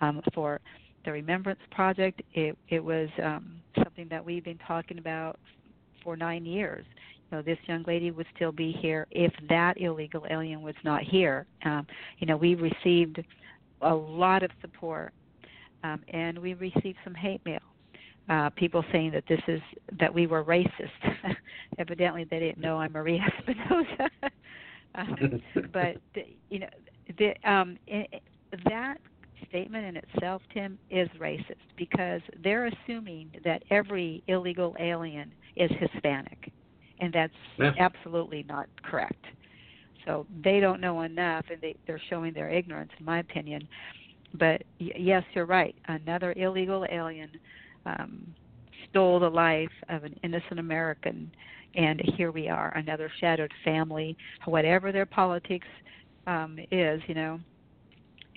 Um, for the Remembrance Project, it it was um, something that we've been talking about for nine years. You know, this young lady would still be here if that illegal alien was not here. Um, you know, we received a lot of support, um, and we received some hate mail. Uh, people saying that this is that we were racist. Evidently, they didn't know I'm Maria Espinoza. um, but you know, the, um, i that statement in itself, Tim, is racist because they're assuming that every illegal alien is Hispanic, and that's Yeah. absolutely not correct. So they don't know enough, and they, they're showing their ignorance, in my opinion. But y- yes, you're right. Another illegal alien um, stole the life of an innocent American, and here we are, another shadowed family. Whatever their politics um, is, you know,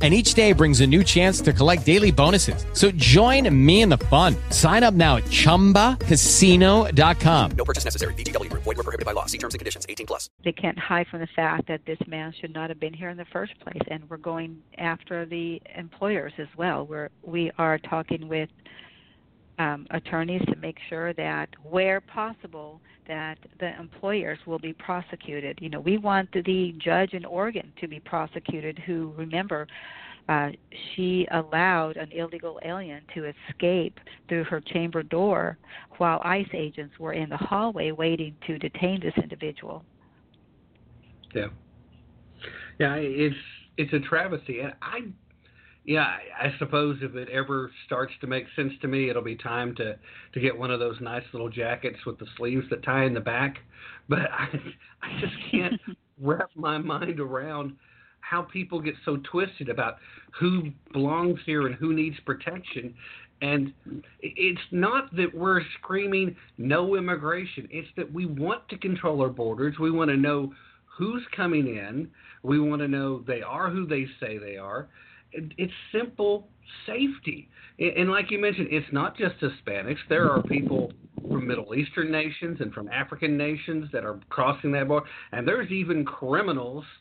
And each day brings a new chance to collect daily bonuses. So join me in the fun. Sign up now at ChumbaCasino.com. No purchase necessary. VGW Group. Void were prohibited by law. See terms and conditions. 18 plus. They can't hide from the fact that this man should not have been here in the first place, and we're going after the employers as well. We're we are talking with um, attorneys to make sure that where possible that the employers will be prosecuted. You know, we want the judge in Oregon to be prosecuted who remember uh, she allowed an illegal alien to escape through her chamber door while ICE agents were in the hallway waiting to detain this individual. Yeah, yeah, it's it's a travesty, and I, yeah, I suppose if it ever starts to make sense to me, it'll be time to to get one of those nice little jackets with the sleeves that tie in the back. But I, I just can't wrap my mind around how people get so twisted about who belongs here and who needs protection. And it's not that we're screaming no immigration. It's that we want to control our borders. We want to know who's coming in. We want to know they are who they say they are. It's simple safety. And like you mentioned, it's not just Hispanics. There are people from Middle Eastern nations and from African nations that are crossing that border. And there's even criminals –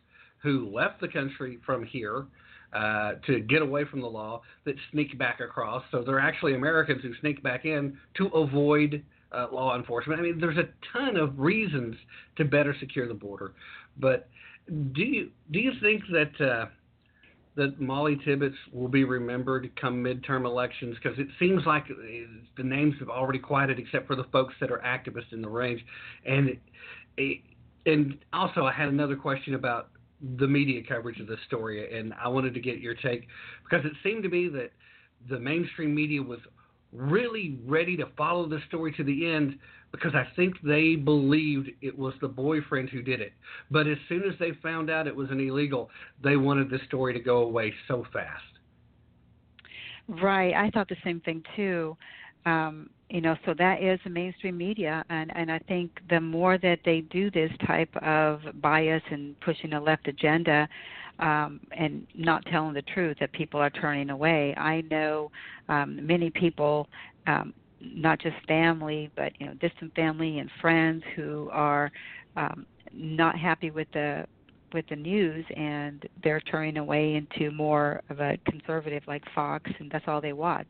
who left the country from here uh, to get away from the law that sneak back across. So they're actually Americans who sneak back in to avoid uh, law enforcement. I mean, there's a ton of reasons to better secure the border. But do you do you think that uh, that Molly Tibbetts will be remembered come midterm elections? Because it seems like the names have already quieted, except for the folks that are activists in the range. And and also, I had another question about the media coverage of this story, and I wanted to get your take because it seemed to me that the mainstream media was really ready to follow the story to the end because I think they believed it was the boyfriend who did it. But as soon as they found out it was an illegal, they wanted the story to go away so fast. Right, I thought the same thing too. Um, you know so that is the mainstream media and and i think the more that they do this type of bias and pushing a left agenda um and not telling the truth that people are turning away. I know um many people um not just family but you know distant family and friends who are um not happy with the with the news and they're turning away into more of a conservative like Fox and that's all they watch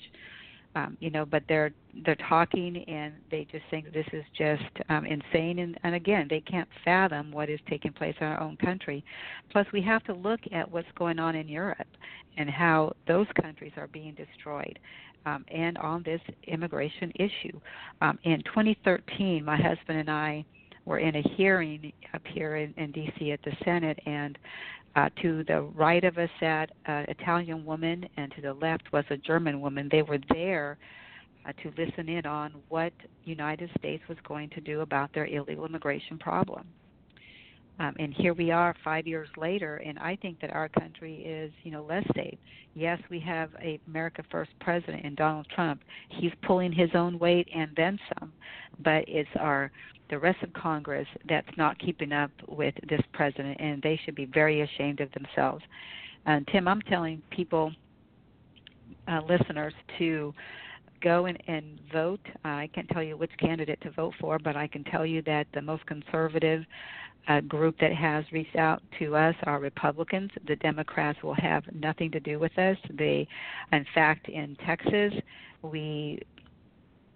um, you know, but they're they're talking and they just think this is just um, insane. And, and again, they can't fathom what is taking place in our own country. Plus, we have to look at what's going on in Europe and how those countries are being destroyed. Um, and on this immigration issue, um, in 2013, my husband and I were in a hearing up here in, in D.C. at the Senate, and uh, to the right of us sat an Italian woman, and to the left was a German woman. They were there uh, to listen in on what United States was going to do about their illegal immigration problem. Um, and here we are five years later, and I think that our country is, you know, less safe. Yes, we have a America First president in Donald Trump. He's pulling his own weight and then some, but it's our the rest of Congress that's not keeping up with this president, and they should be very ashamed of themselves. And Tim, I'm telling people, uh, listeners, to go and, and vote. Uh, I can't tell you which candidate to vote for, but I can tell you that the most conservative uh, group that has reached out to us are Republicans. The Democrats will have nothing to do with us. They, in fact, in Texas, we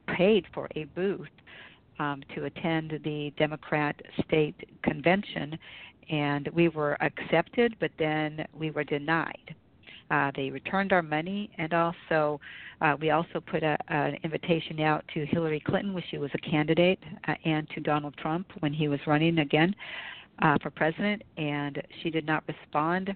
paid for a booth um, to attend the Democrat state convention, and we were accepted, but then we were denied. Uh, they returned our money, and also uh, we also put a, an invitation out to Hillary Clinton when she was a candidate, uh, and to Donald Trump when he was running again uh, for president, and she did not respond.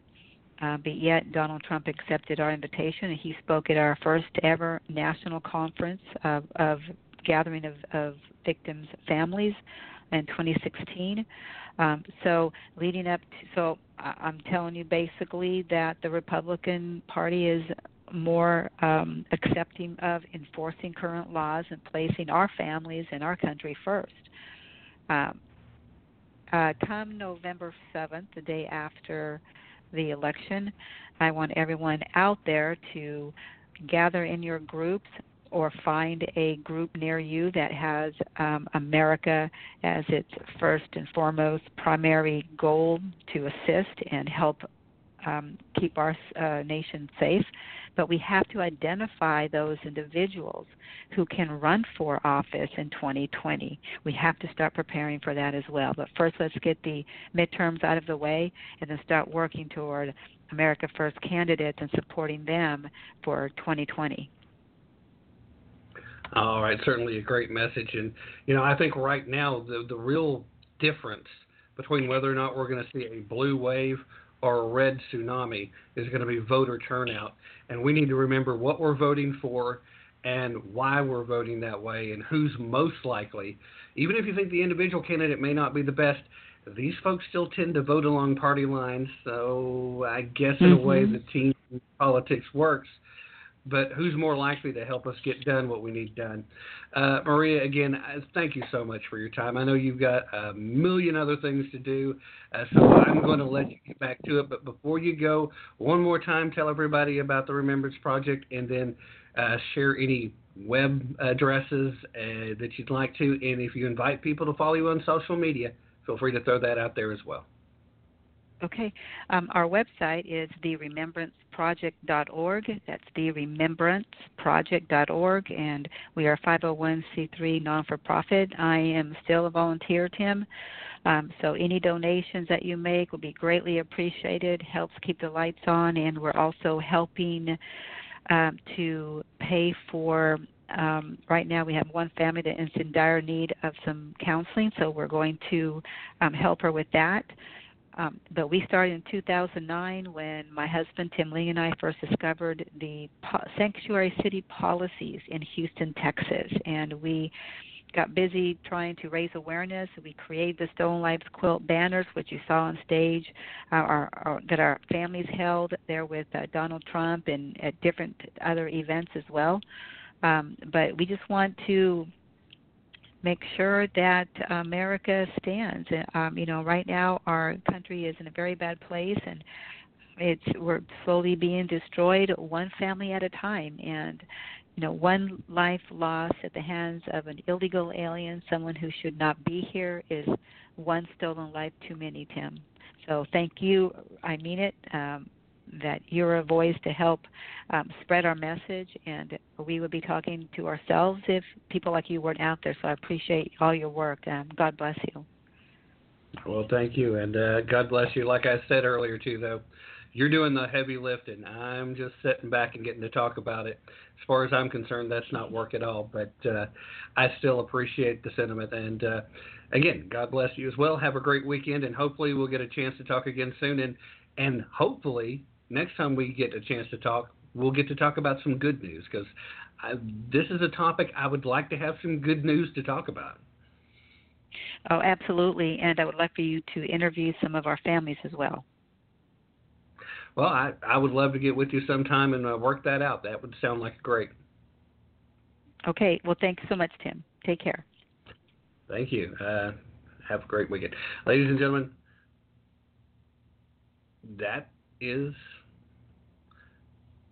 Uh, but yet, Donald Trump accepted our invitation, and he spoke at our first ever national conference of, of gathering of, of victims' families in 2016. Um, so leading up to, so I'm telling you basically that the Republican Party is more um, accepting of enforcing current laws and placing our families and our country first. Um, uh, come November 7th, the day after the election. I want everyone out there to gather in your groups or find a group near you that has um, America as its first and foremost primary goal to assist and help um, keep our uh, nation safe. But we have to identify those individuals who can run for office in 2020. We have to start preparing for that as well. But first, let's get the midterms out of the way and then start working toward America First candidates and supporting them for 2020. All right, certainly a great message, and you know I think right now the the real difference between whether or not we're going to see a blue wave or a red tsunami is going to be voter turnout, and we need to remember what we're voting for and why we're voting that way and who's most likely. Even if you think the individual candidate may not be the best, these folks still tend to vote along party lines. So I guess in mm-hmm. a way the team politics works but who's more likely to help us get done what we need done? Uh, Maria, again, uh, thank you so much for your time. I know you've got a million other things to do, uh, so I'm going to let you get back to it. But before you go, one more time, tell everybody about the Remembrance Project and then uh, share any web addresses uh, that you'd like to. And if you invite people to follow you on social media, feel free to throw that out there as well. Okay. Um, our website is theremembranceproject.org. That's theremembranceproject.org, and we are 501c3 non for profit. I am still a volunteer, Tim. Um, so any donations that you make will be greatly appreciated. Helps keep the lights on, and we're also helping um, to pay for um, right now we have one family that is in dire need of some counseling, so we're going to um, help her with that. Um, but we started in 2009 when my husband Tim Lee and I first discovered the po- sanctuary city policies in Houston, Texas, and we got busy trying to raise awareness. We created the Stolen Lives quilt banners, which you saw on stage, uh, our, our, that our families held there with uh, Donald Trump and at different other events as well. Um, but we just want to make sure that America stands. Um, you know, right now our country is in a very bad place, and it's we're slowly being destroyed, one family at a time, and you know, one life lost at the hands of an illegal alien, someone who should not be here, is one stolen life too many, Tim. So thank you. I mean it. Um, that you're a voice to help um, spread our message, and we would be talking to ourselves if people like you weren't out there. So I appreciate all your work. Um, God bless you. Well, thank you, and uh, God bless you. Like I said earlier, too, though, you're doing the heavy lifting. I'm just sitting back and getting to talk about it. As far as I'm concerned, that's not work at all, but uh, I still appreciate the sentiment. And uh, again, God bless you as well. Have a great weekend, and hopefully we'll get a chance to talk again soon. And and hopefully next time we get a chance to talk, we'll get to talk about some good news because this is a topic I would like to have some good news to talk about. Oh, absolutely. And I would like for you to interview some of our families as well. Well, I, I would love to get with you sometime and uh, work that out. That would sound like great. Okay. Well, thanks so much, Tim. Take care. Thank you. Uh, have a great weekend. Ladies and gentlemen, that is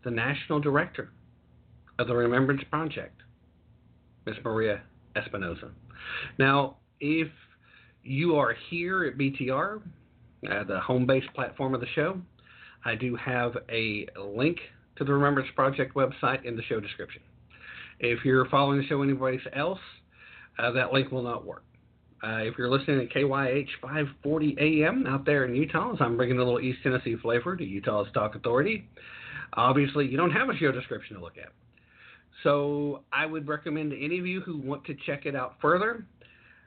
the national director of the Remembrance Project, Miss Maria Espinoza. Now, if you are here at BTR, uh, the home base platform of the show, I do have a link to the Remembrance Project website in the show description. If you're following the show anywhere else, uh, that link will not work. Uh, if you're listening at KYH 540 AM out there in Utah, as I'm bringing a little East Tennessee flavor to Utah's Talk Authority, obviously you don't have a show description to look at. So I would recommend to any of you who want to check it out further,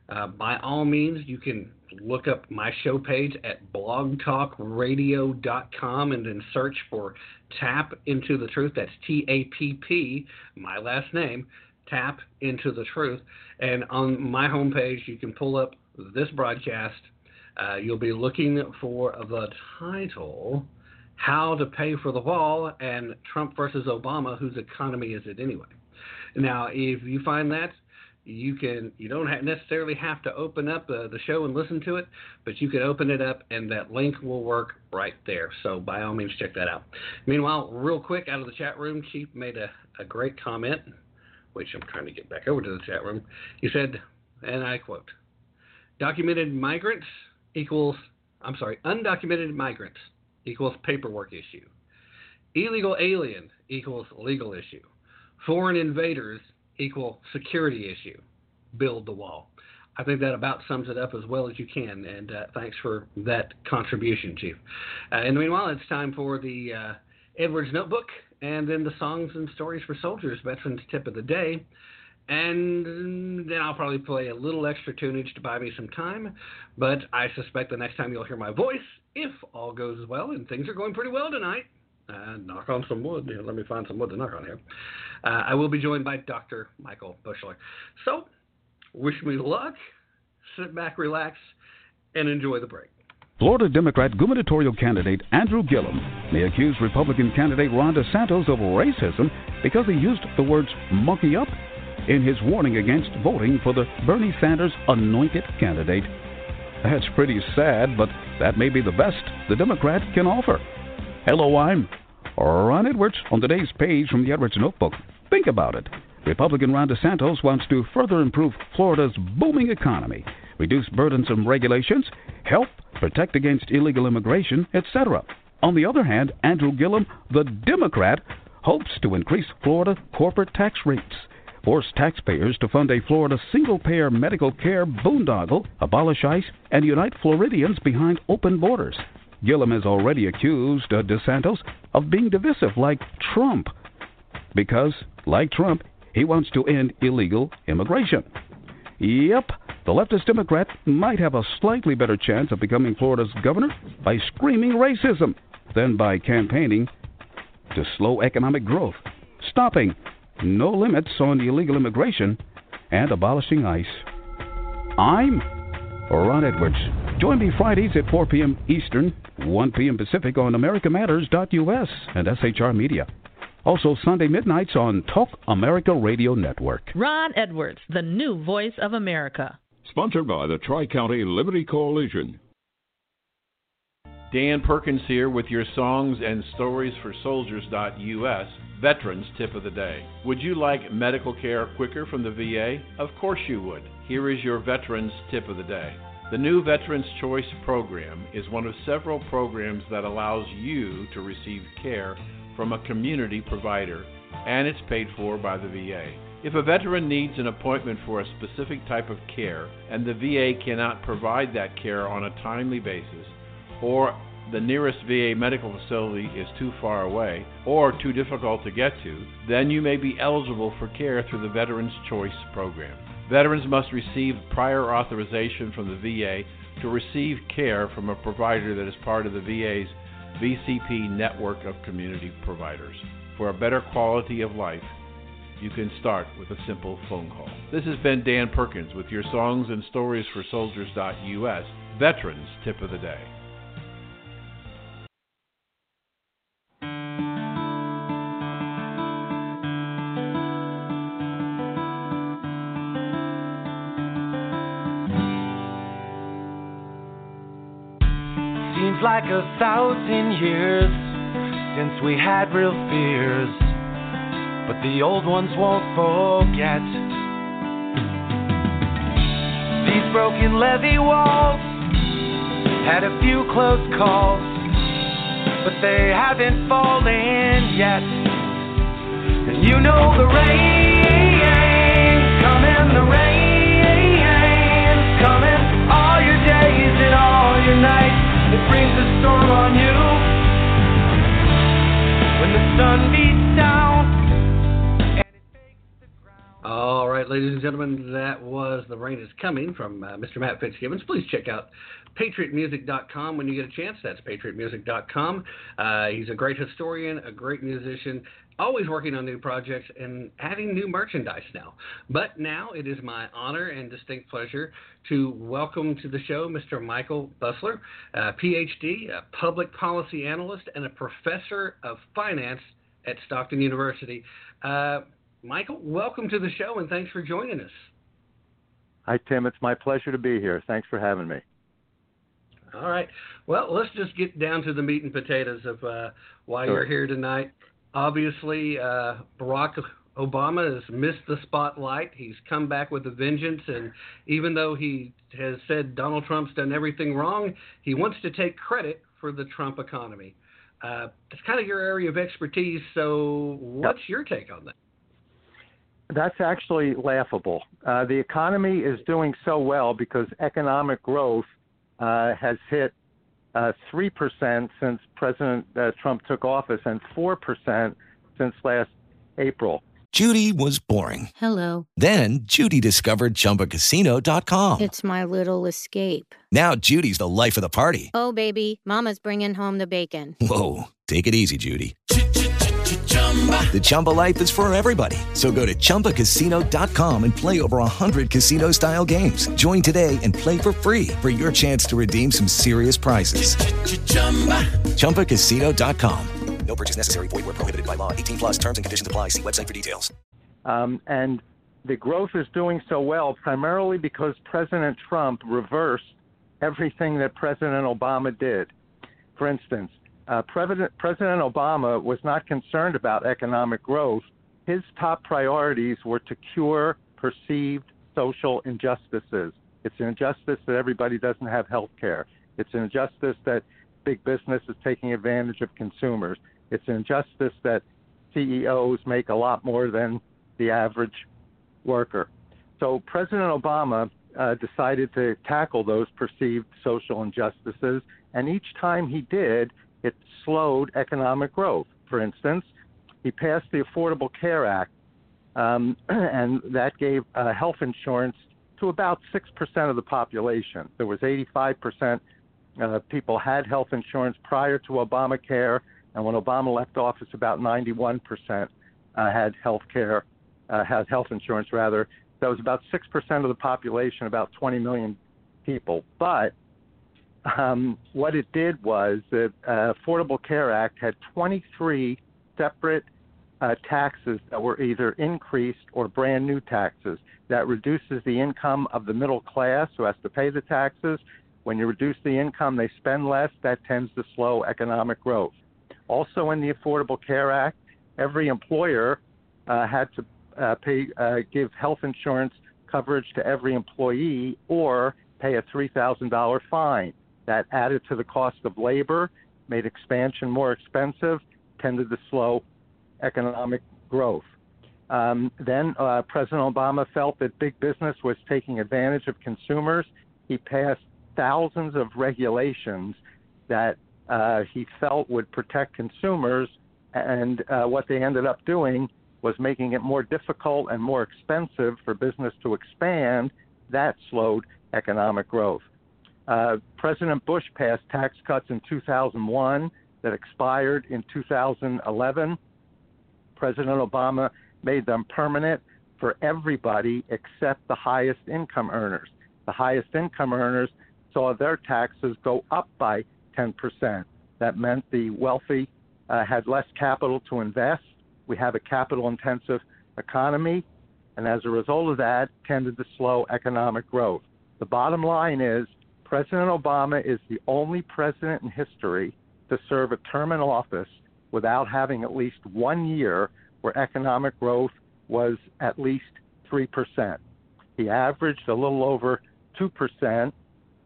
uh, by all means, you can look up my show page at blogtalkradio.com and then search for Tapp into the Truth. That's T A P P, my last name, Tapp into the Truth. And on my homepage, you can pull up this broadcast. Uh, you'll be looking for the title How to Pay for the Wall and Trump versus Obama, whose economy is it anyway? Now, if you find that, you can you don't have necessarily have to open up the, the show and listen to it, but you can open it up and that link will work right there. So by all means, check that out. Meanwhile, real quick out of the chat room, Chief made a, a great comment, which I'm trying to get back over to the chat room. He said, and I quote, "Documented migrants equals I'm sorry, undocumented migrants equals paperwork issue. Illegal alien equals legal issue. Foreign invaders equal security issue. Build the wall. I think that about sums it up as well as you can, and uh, thanks for that contribution, Chief. Uh, in the meanwhile, it's time for the uh, Edwards Notebook and then the Songs and Stories for Soldiers Veterans Tip of the Day. And then I'll probably play a little extra tunage to buy me some time. But I suspect the next time you'll hear my voice, if all goes well, and things are going pretty well tonight, uh, knock on some wood. let me find some wood to knock on here. Uh, I will be joined by Dr. Michael Busler. So, wish me luck. Sit back, relax, and enjoy the break. Florida Democrat gubernatorial candidate Andrew Gillum may accuse Republican candidate Ron DeSantis of racism because he used the words monkey up in his warning against voting for the Bernie Sanders anointed candidate. That's pretty sad, but that may be the best the Democrat can offer. Hello, I'm Ron Edwards on today's page from the Edwards Notebook. Think about it. Republican Ron DeSantis wants to further improve Florida's booming economy, reduce burdensome regulations, help protect against illegal immigration, etc. On the other hand, Andrew Gillum, the Democrat, hopes to increase Florida corporate tax rates, force taxpayers to fund a Florida single payer medical care boondoggle, abolish ICE, and unite Floridians behind open borders. Gillum has already accused uh, DeSantis of being divisive like Trump because, like Trump, he wants to end illegal immigration. Yep, the leftist Democrat might have a slightly better chance of becoming Florida's governor by screaming racism than by campaigning to slow economic growth, stopping no limits on illegal immigration, and abolishing ICE. I'm Ron Edwards. Join me Fridays at 4 p.m. Eastern, 1 p.m. Pacific on AmericaMatters.us and SHR Media. Also, Sunday midnights on Talk America Radio Network. Ron Edwards, the new voice of America. Sponsored by the Tri County Liberty Coalition. Dan Perkins here with your songs and stories for soldiers.us Veterans Tip of the Day. Would you like medical care quicker from the VA? Of course you would. Here is your Veterans Tip of the Day. The new Veterans Choice Program is one of several programs that allows you to receive care from a community provider, and it's paid for by the VA. If a veteran needs an appointment for a specific type of care and the VA cannot provide that care on a timely basis, or the nearest VA medical facility is too far away or too difficult to get to, then you may be eligible for care through the Veterans Choice Program. Veterans must receive prior authorization from the VA to receive care from a provider that is part of the VA's VCP network of community providers. For a better quality of life, you can start with a simple phone call. This has been Dan Perkins with your Songs and Stories for Soldiers.us Veterans Tip of the Day. Like a thousand years since we had real fears, but the old ones won't forget. These broken levee walls had a few close calls, but they haven't fallen yet. And you know the rain's sun beats down. All right, ladies and gentlemen, that was The Rain is Coming from uh, Mr. Matt Fitzgibbons. Please check out patriotmusic.com when you get a chance. That's patriotmusic.com. Uh, he's a great historian, a great musician, always working on new projects and adding new merchandise now. But now it is my honor and distinct pleasure to welcome to the show Mr. Michael Busler, a PhD, a public policy analyst, and a professor of finance at Stockton University. Uh, Michael, welcome to the show and thanks for joining us. Hi, Tim. It's my pleasure to be here. Thanks for having me. All right. Well, let's just get down to the meat and potatoes of uh, why Sure. you're here tonight. Obviously, uh, Barack Obama has missed the spotlight. He's come back with a vengeance, and even though he has said Donald Trump's done everything wrong, he wants to take credit for the Trump economy. Uh, it's kind of your area of expertise. So, what's your take on that? That's actually laughable. Uh, the economy is doing so well because economic growth uh, has hit uh, 3% since President uh, Trump took office and 4% since last April. Judy was boring. Hello. Then Judy discovered ChumbaCasino.com. It's my little escape. Now Judy's the life of the party. Oh, baby, Mama's bringing home the bacon. Whoa, take it easy, Judy. The Chumba life is for everybody. So go to ChumbaCasino.com and play over 100 casino style games. Join today and play for free for your chance to redeem some serious prizes. ChumbaCasino.com. No purchase necessary. Void where prohibited by law. 18 plus terms and conditions apply. See website for details. Um, and the growth is doing so well primarily because President Trump reversed everything that President Obama did. For instance, uh, President, President Obama was not concerned about economic growth. His top priorities were to cure perceived social injustices. It's an injustice that everybody doesn't have health care. It's an injustice that big business is taking advantage of consumers. It's an injustice that CEOs make a lot more than the average worker. So President Obama uh, decided to tackle those perceived social injustices, and each time he did, it slowed economic growth. For instance, he passed the Affordable Care Act, um, and that gave uh, health insurance to about 6% of the population. There was 85% uh, people had health insurance prior to Obamacare, and when Obama left office, about 91% uh, had health care, uh, had health insurance rather. That was about 6% of the population, about 20 million people. But um, what it did was the uh, Affordable Care Act had 23 separate uh, taxes that were either increased or brand new taxes. That reduces the income of the middle class who has to pay the taxes. When you reduce the income, they spend less. That tends to slow economic growth. Also, in the Affordable Care Act, every employer uh, had to uh, pay, uh, give health insurance coverage to every employee or pay a $3,000 fine. That added to the cost of labor, made expansion more expensive, tended to slow economic growth. Um, then uh, President Obama felt that big business was taking advantage of consumers. He passed thousands of regulations that uh, he felt would protect consumers, and uh, what they ended up doing was making it more difficult and more expensive for business to expand. That slowed economic growth. Uh, President Bush passed tax cuts in 2001 that expired in 2011. President Obama made them permanent for everybody except the highest income earners. The highest income earners saw their taxes go up by 10%. That meant the wealthy uh, had less capital to invest. We have a capital intensive economy, and as a result of that, tended to slow economic growth. The bottom line is President Obama is the only president in history to serve a term in office without having at least one year where economic growth was at least 3%. He averaged a little over 2%,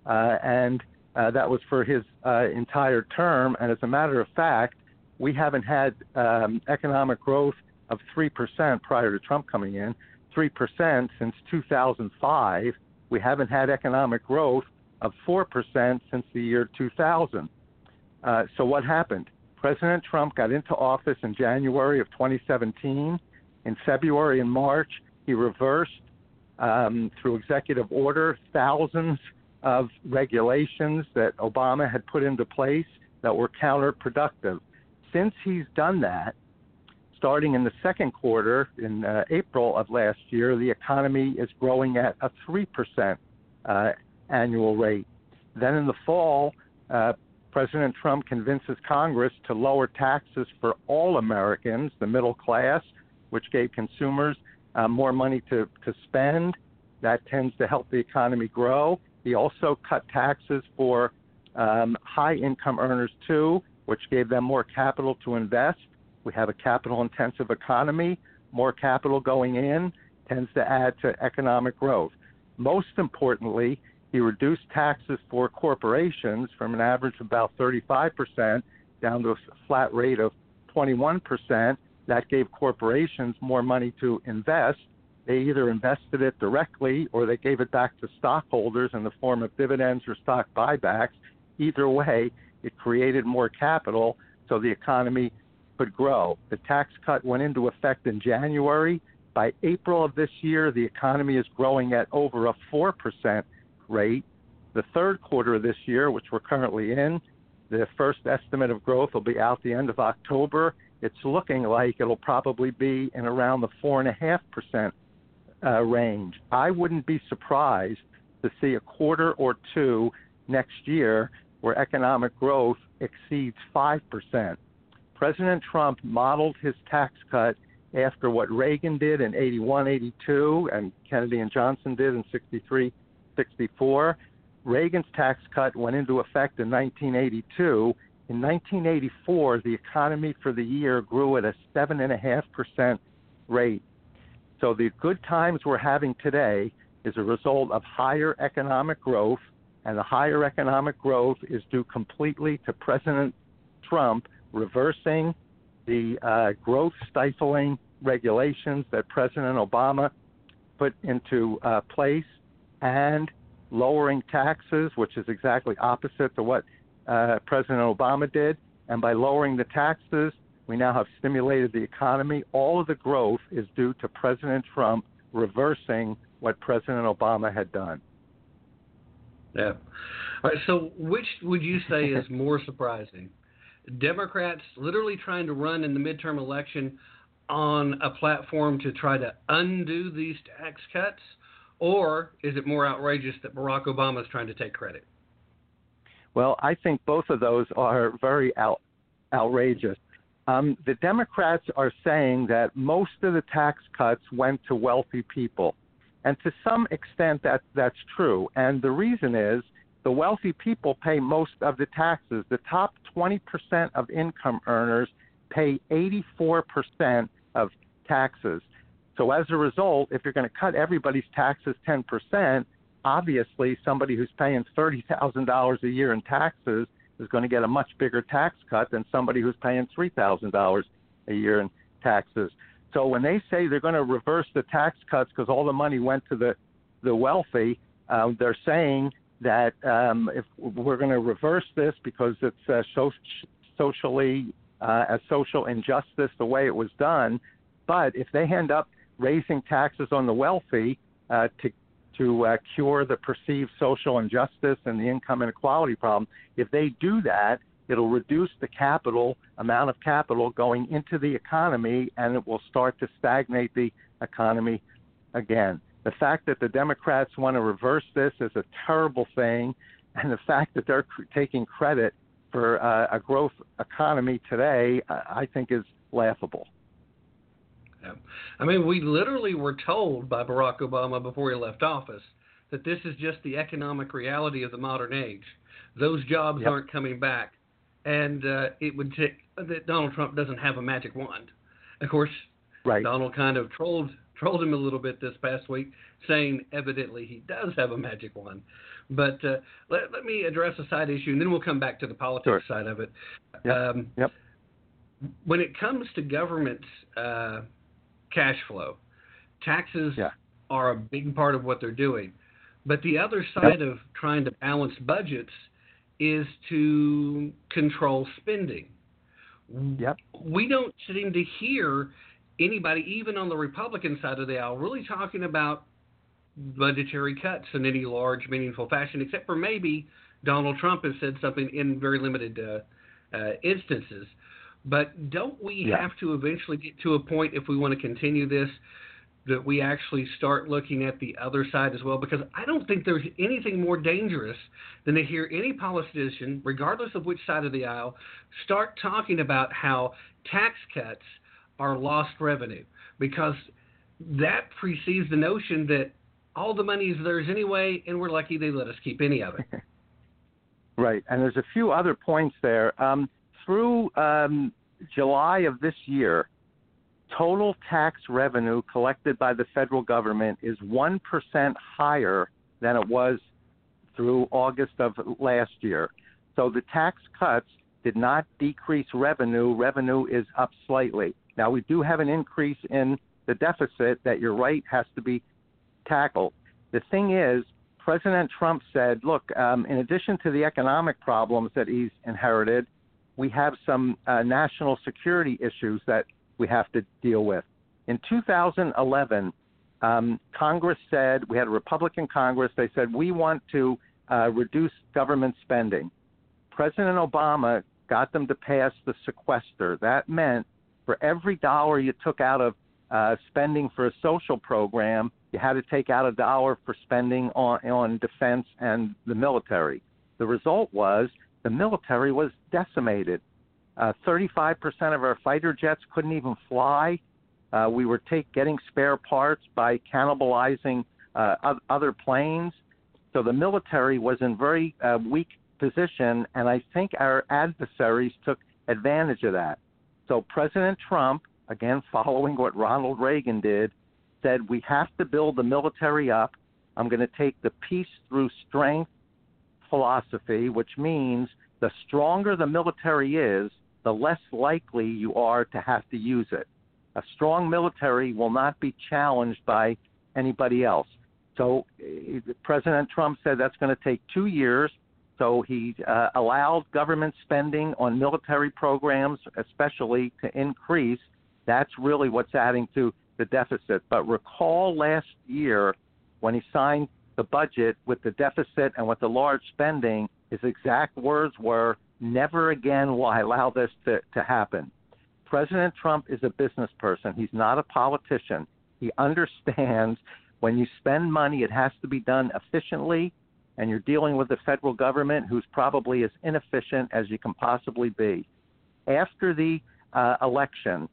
uh, and uh, that was for his uh, entire term. And as a matter of fact, we haven't had um, economic growth of 3% prior to Trump coming in, 3% since 2005. We haven't had economic growth of 4% since the year 2000. Uh, so what happened? President Trump got into office in January of 2017. In February and March, he reversed, um, through executive order, thousands of regulations that Obama had put into place that were counterproductive. Since he's done that, starting in the second quarter in uh, April of last year, the economy is growing at a 3% uh, annual rate. Then in the fall, uh, President Trump convinces Congress to lower taxes for all Americans, the middle class, which gave consumers uh, more money to, to spend. That tends to help the economy grow. He also cut taxes for um, high income earners too, which gave them more capital to invest. We have a capital intensive economy. More capital going in tends to add to economic growth. Most importantly, he reduced taxes for corporations from an average of about 35% down to a flat rate of 21%. That gave corporations more money to invest. They either invested it directly or they gave it back to stockholders in the form of dividends or stock buybacks. Either way, it created more capital so the economy could grow. The tax cut went into effect in January. By April of this year, the economy is growing at over a 4% rate. The third quarter of this year, which we're currently in, the first estimate of growth will be out the end of October. It's looking like it'll probably be in around the 4.5% uh, range. I wouldn't be surprised to see a quarter or two next year where economic growth exceeds 5%. President Trump modeled his tax cut after what Reagan did in 81, 82, and Kennedy and Johnson did in 63, 64. Reagan's tax cut went into effect in 1982. In 1984, the economy for the year grew at a 7.5% rate. So the good times we're having today is a result of higher economic growth, and the higher economic growth is due completely to President Trump reversing the uh, growth stifling regulations that President Obama put into uh, place and lowering taxes, which is exactly opposite to what uh, President Obama did. And by lowering the taxes, we now have stimulated the economy. All of the growth is due to President Trump reversing what President Obama had done. Yeah. All right. So, which would you say is more surprising? Democrats literally trying to run in the midterm election on a platform to try to undo these tax cuts, or is it more outrageous that Barack Obama is trying to take credit? Well, I think both of those are very out, outrageous. Um, the Democrats are saying that most of the tax cuts went to wealthy people. And to some extent, that, that's true. And the reason is the wealthy people pay most of the taxes. The top 20% of income earners pay 84% of taxes. So as a result, if you're going to cut everybody's taxes 10%, obviously somebody who's paying $30,000 a year in taxes is going to get a much bigger tax cut than somebody who's paying $3,000 a year in taxes. So when they say they're going to reverse the tax cuts because all the money went to the the wealthy, um, they're saying that um, if we're going to reverse this because it's uh, so, socially uh, a social injustice the way it was done, but if they end up raising taxes on the wealthy uh, to to uh, cure the perceived social injustice and the income inequality problem, if they do that, it'll reduce the capital amount of capital going into the economy, and it will start to stagnate the economy again. The fact that the Democrats want to reverse this is a terrible thing, and the fact that they're cr- taking credit for uh, a growth economy today, I think, is laughable. I mean, we literally were told by Barack Obama before he left office that this is just the economic reality of the modern age. Those jobs Yep. aren't coming back, and uh, it would take that Donald Trump doesn't have a magic wand. Of course, Right. Donald kind of trolled trolled him a little bit this past week, saying evidently he does have a magic wand. But uh, let, let me address a side issue, and then we'll come back to the politics side of it. Um, Yep. when it comes to government uh, cash flow, taxes are a big part of what they're doing. But the other side of trying to balance budgets is to control spending. Yep. We don't seem to hear anybody, even on the Republican side of the aisle, really talking about budgetary cuts in any large, meaningful fashion, except for maybe Donald Trump has said something in very limited uh, uh, instances. But don't we Yeah. have to eventually get to a point, if we want to continue this, that we actually start looking at the other side as well? Because I don't think there's anything more dangerous than to hear any politician, regardless of which side of the aisle, start talking about how tax cuts are lost revenue. Because that precedes the notion that all the money is theirs anyway, and we're lucky they let us keep any of it. Right, and there's a few other points there. Um, through um, July of this year, total tax revenue collected by the federal government is 1% higher than it was through August of last year. So the tax cuts did not decrease revenue. Revenue is up slightly. Now, we do have an increase in the deficit that you're right has to be tackled. The thing is, President Trump said, look, um, in addition to the economic problems that he's inherited, we have some uh, national security issues that we have to deal with. In 2011, um, Congress said, we had a Republican Congress, they said, we want to uh, reduce government spending. President Obama got them to pass the sequester. That meant for every dollar you took out of uh, spending for a social program, you had to take out a dollar for spending on, on defense and the military. The result was the military was decimated. Uh, 35% of our fighter jets couldn't even fly. Uh, we were take, getting spare parts by cannibalizing uh, other planes. So the military was in very uh, weak position, and I think our adversaries took advantage of that. So President Trump, again following what Ronald Reagan did, said we have to build the military up. I'm going to take the peace through strength philosophy, which means the stronger the military is, the less likely you are to have to use it. A strong military will not be challenged by anybody else. So uh, President Trump said that's going to take two years. So he uh, allowed government spending on military programs, especially, to increase. That's really what's adding to the deficit. But recall last year when he signed the budget with the deficit and with the large spending, his exact words were, never again will I allow this to, to happen. President Trump is a business person. He's not a politician. He understands when you spend money, it has to be done efficiently, and you're dealing with the federal government who's probably as inefficient as you can possibly be. After the uh, election,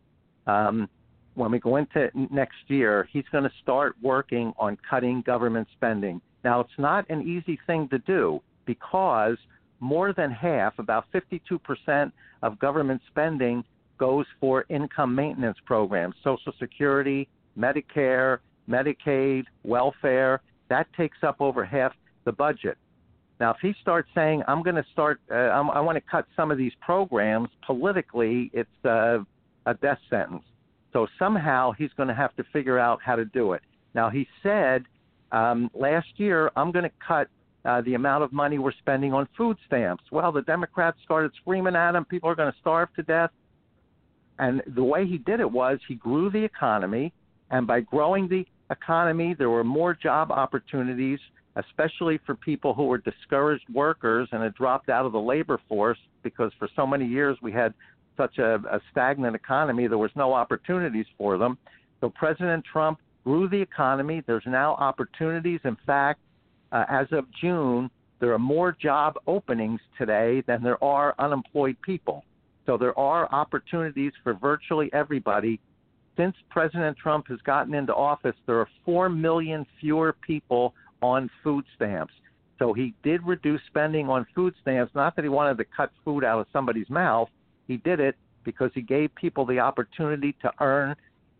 um, when we go into next year, he's going to start working on cutting government spending. Now, it's not an easy thing to do because more than half, about 52% of government spending goes for income maintenance programs, Social Security, Medicare, Medicaid, welfare. That takes up over half the budget. Now, if he starts saying, I'm going to start, uh, i want to cut some of these programs, politically, it's uh, a death sentence. So somehow he's going to have to figure out how to do it. Now, he said um, last year, I'm going to cut uh, the amount of money we're spending on food stamps. Well, the Democrats started screaming at him, people are going to starve to death. And the way he did it was he grew the economy, and by growing the economy, there were more job opportunities, especially for people who were discouraged workers and had dropped out of the labor force because for so many years we had such a, a stagnant economy, there was no opportunities for them. So President Trump grew the economy. There's now opportunities. In fact, uh, as of June, there are more job openings today than there are unemployed people. So there are opportunities for virtually everybody since President Trump has gotten into office, there are 4 million fewer people on food stamps. So he did reduce spending on food stamps. Not that he wanted to cut food out of somebody's mouth. He did it because he gave people the opportunity to earn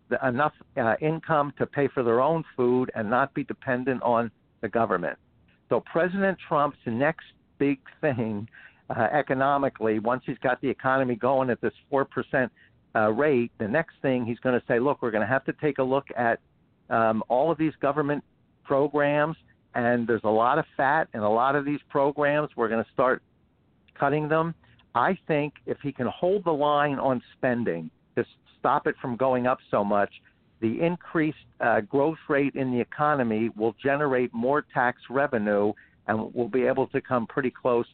the, enough uh, income to pay for their own food and not be dependent on the government. So President Trump's next big thing uh, economically, once he's got the economy going at this 4% uh, rate, the next thing he's going to say, look, we're going to have to take a look at um, all of these government programs, and there's a lot of fat in a lot of these programs. We're going to start cutting them. I think if he can hold the line on spending, just stop it from going up so much, the increased uh, growth rate in the economy will generate more tax revenue, and we'll be able to come pretty close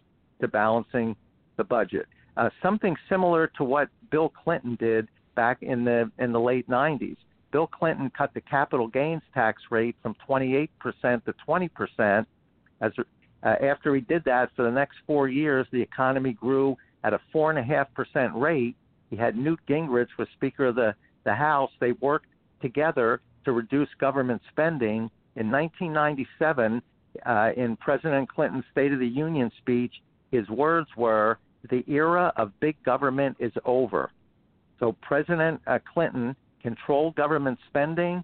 to balancing the budget. Uh, something similar to what Bill Clinton did back in the in the late 90s. Bill Clinton cut the capital gains tax rate from 28% to 20%. As uh, after he did that, for the next four years, the economy grew at a four and a half percent rate. He had Newt Gingrich was Speaker of the the House. They worked together to reduce government spending, in 1997, uh, in President Clinton's State of the Union speech, his words were, "The era of big government is over." So President uh, Clinton controlled government spending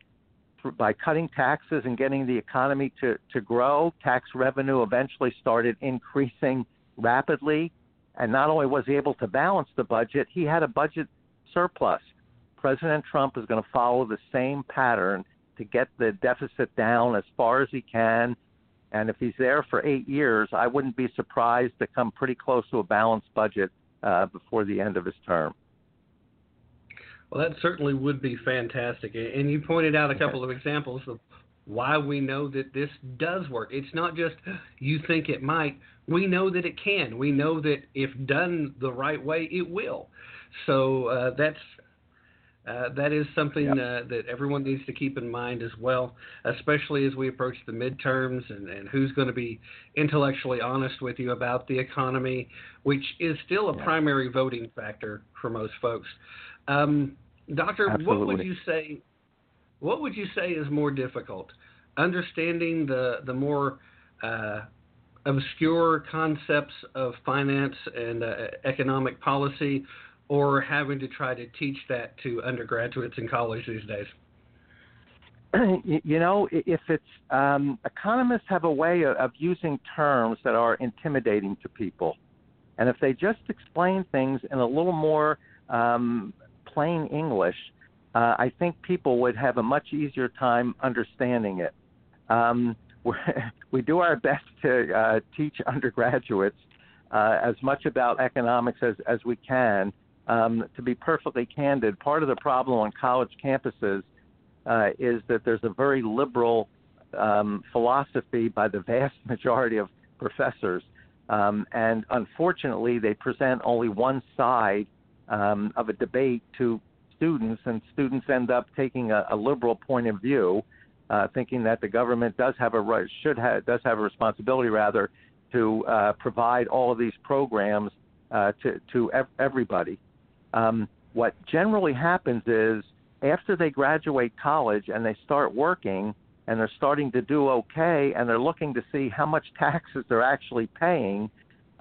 by cutting taxes and getting the economy to, to grow. Tax revenue eventually started increasing rapidly. And not only was he able to balance the budget, he had a budget surplus. President Trump is going to follow the same pattern to get the deficit down as far as he can. And if he's there for eight years, I wouldn't be surprised to come pretty close to a balanced budget uh, before the end of his term. Well, that certainly would be fantastic. And you pointed out a couple of examples of why we know that this does work. It's not just you think it might. We know that it can. We know that if done the right way, it will. So uh, that's uh, that is something yep. uh, that everyone needs to keep in mind as well, especially as we approach the midterms and, and who's going to be intellectually honest with you about the economy, which is still a yeah. primary voting factor for most folks. Um, doctor, Absolutely. what would you say? What would you say is more difficult? Understanding the the more uh, obscure concepts of finance and uh, economic policy, or having to try to teach that to undergraduates in college these days? You know, if it's um, economists have a way of, of using terms that are intimidating to people, and if they just explain things in a little more um, plain English, uh, I think people would have a much easier time understanding it. Um, we do our best to uh, teach undergraduates uh, as much about economics as, as we can. Um, to be perfectly candid, part of the problem on college campuses uh, is that there's a very liberal um, philosophy by the vast majority of professors. Um, and unfortunately, they present only one side um, of a debate to students, and students end up taking a, a liberal point of view, uh, thinking that the government does have a should have, does have a responsibility rather to uh, provide all of these programs uh, to to ev- everybody. Um, what generally happens is after they graduate college and they start working and they're starting to do okay and they're looking to see how much taxes they're actually paying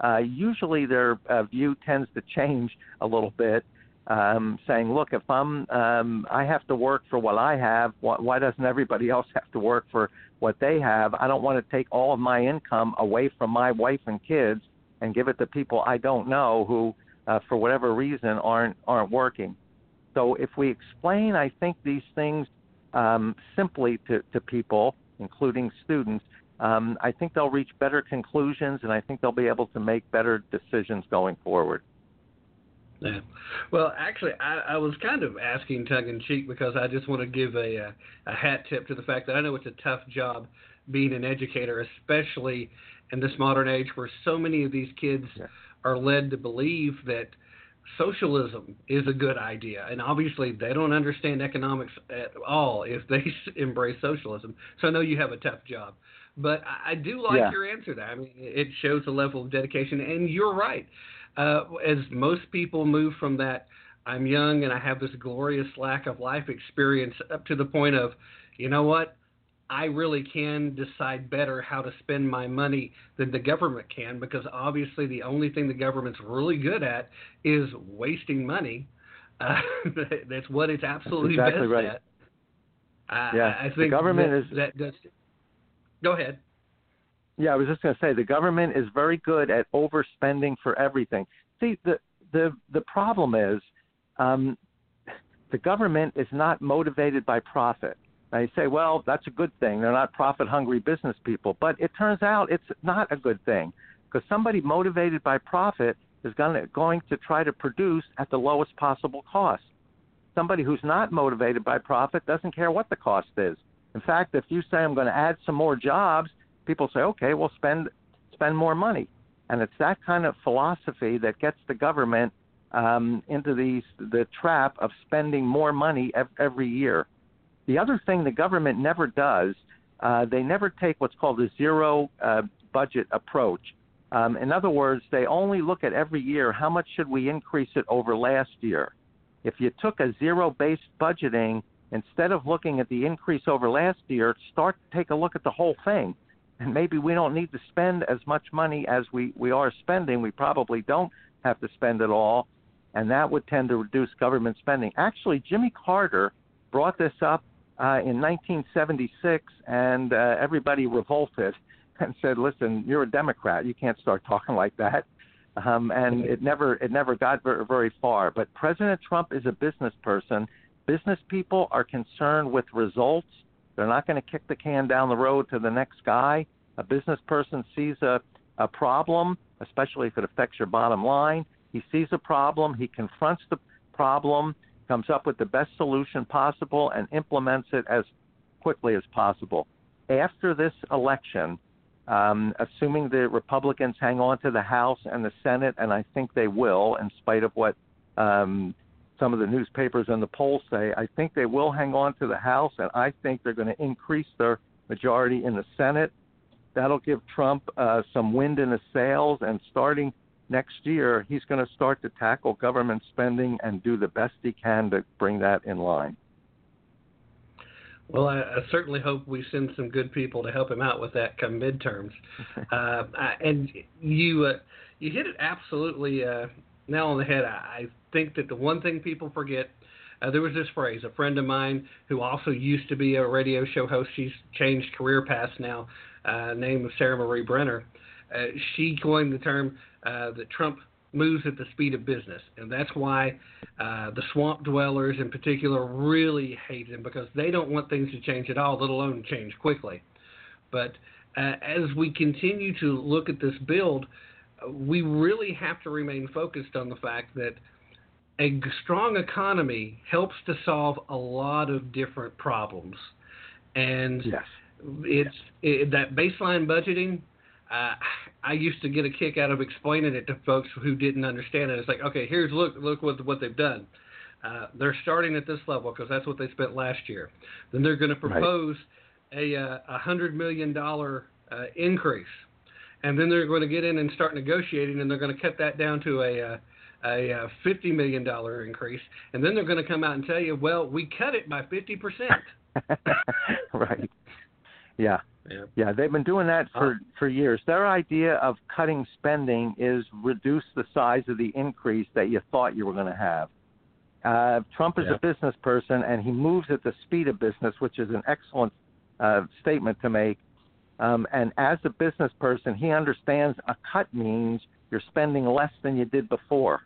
uh, usually their uh, view tends to change a little bit, um, saying, "Look, if I'm um, I have to work for what I have, why, why doesn't everybody else have to work for what they have? I don't want to take all of my income away from my wife and kids and give it to people I don't know who, uh, for whatever reason, aren't aren't working." So if we explain, I think these things um, simply to, to people, including students, um, I think they'll reach better conclusions, and I think they'll be able to make better decisions going forward. Yeah. Well, actually, I, I was kind of asking tongue in cheek because I just want to give a, a a hat tip to the fact that I know it's a tough job being an educator, especially in this modern age where so many of these kids yeah. are led to believe that socialism is a good idea. And obviously, they don't understand economics at all if they embrace socialism. So I know you have a tough job. But I, do like yeah. your answer there. I mean, it shows a level of dedication, and you're right. Uh, as most people move from that, I'm young and I have this glorious lack of life experience, up to the point of, you know what? I really can decide better how to spend my money than the government can because obviously the only thing the government's really good at is wasting money. Uh, that's what it's absolutely that's exactly best right. at. Uh, yeah, I think the government that, is that does. Go ahead. Yeah, I was just going to say the government is very good at overspending for everything. See, the the the problem is um, the government is not motivated by profit. Now you say, well, that's a good thing. They're not profit hungry business people, but it turns out it's not a good thing because somebody motivated by profit is going to, going to try to produce at the lowest possible cost. Somebody who's not motivated by profit doesn't care what the cost is. In fact, if you say I'm going to add some more jobs, people say, okay, we'll spend spend more money, and it's that kind of philosophy that gets the government um, into these the trap of spending more money ev- every year. The other thing the government never does, uh, they never take what's called a zero uh, budget approach. Um, in other words, they only look at every year how much should we increase it over last year. If you took a zero based budgeting instead of looking at the increase over last year, start take a look at the whole thing. And maybe we don't need to spend as much money as we, we are spending. We probably don't have to spend it all. And that would tend to reduce government spending. Actually, Jimmy Carter brought this up uh, in 1976, and uh, everybody revolted and said, "Listen, you're a Democrat. You can't start talking like that." Um, and it never it never got very, very far. But President Trump is a business person. Business people are concerned with results. They're not going to kick the can down the road to the next guy. A business person sees a, a problem, especially if it affects your bottom line. He sees a problem, he confronts the problem, comes up with the best solution possible, and implements it as quickly as possible. After this election, um, assuming the Republicans hang on to the House and the Senate, and I think they will, in spite of what um, some of the newspapers and the polls say, I think they will hang on to the House, and I think they're going to increase their majority in the Senate. That'll give Trump uh, some wind in his sails, and starting next year, he's going to start to tackle government spending and do the best he can to bring that in line. Well, I, I certainly hope we send some good people to help him out with that come midterms. uh, I, and you uh, you hit it absolutely uh, nail on the head. I, I think that the one thing people forget. Uh, there was this phrase. A friend of mine who also used to be a radio show host. She's changed career paths now. Uh, name of Sarah Marie Brenner. Uh, she coined the term uh, that Trump moves at the speed of business, and that's why uh, the swamp dwellers in particular really hate him because they don't want things to change at all, let alone change quickly. But uh, as we continue to look at this build, we really have to remain focused on the fact that a strong economy helps to solve a lot of different problems, and yes. it's it, that baseline budgeting uh, I used to get a kick out of explaining it to folks who didn't understand it. It's like, okay, here's look look what what they've done. Uh, they're starting at this level because that's what they spent last year. Then they're going to propose right. a uh, a hundred million dollar uh, increase, and then they're going to get in and start negotiating, and they're going to cut that down to a uh, a uh, fifty million dollar increase, and then they're going to come out and tell you, well, we cut it by fifty percent. right. Yeah. Yeah. yeah, they've been doing that for for years. Their idea of cutting spending is reduce the size of the increase that you thought you were going to have. Uh, Trump is Yeah. a business person, and he moves at the speed of business, which is an excellent uh, statement to make. Um, and as a business person, he understands a cut means you're spending less than you did before.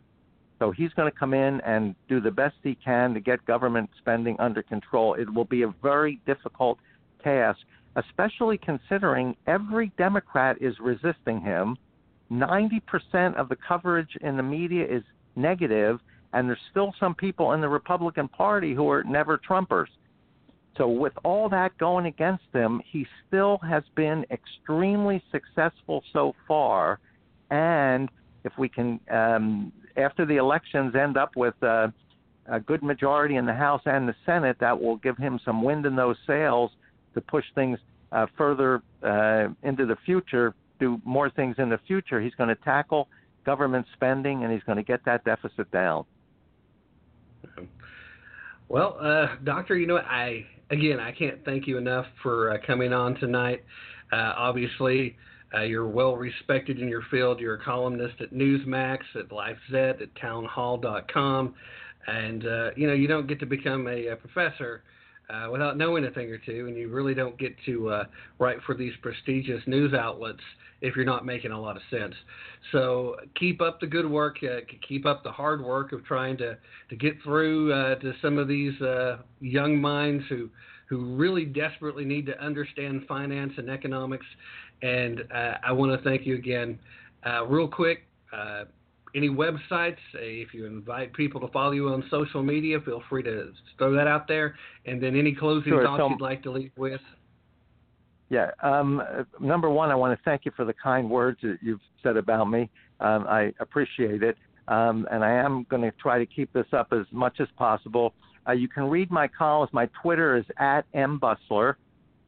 So he's going to come in and do the best he can to get government spending under control. It will be a very difficult task, especially considering every Democrat is resisting him. 90% of the coverage in the media is negative, and there's still some people in the Republican Party who are never Trumpers. So, with all that going against him, he still has been extremely successful so far. And if we can, um, after the elections, end up with uh, a good majority in the House and the Senate, that will give him some wind in those sails to push things uh, further uh, into the future, do more things in the future. He's going to tackle government spending and he's going to get that deficit down. Well, uh, Doctor, you know what? I again, I can't thank you enough for uh, coming on tonight. Uh, obviously, uh, you're well respected in your field. You're a columnist at Newsmax, at LifeZet, at TownHall.com, and uh, you know you don't get to become a, a professor uh, without knowing a thing or two, and you really don't get to uh, write for these prestigious news outlets if you're not making a lot of sense. So keep up the good work. Uh, keep up the hard work of trying to to get through uh, to some of these young minds who who really desperately need to understand finance and economics. And uh, I want to thank you again. Uh, real quick, uh, any websites, uh, if you invite people to follow you on social media, feel free to throw that out there. And then any closing Sure, thoughts so- you'd like to leave with. Yeah. Um, number one, I want to thank you for the kind words that you've said about me. Um, I appreciate it. Um, and I am going to try to keep this up as much as possible. Uh, you can read my columns. My Twitter is at mbusler.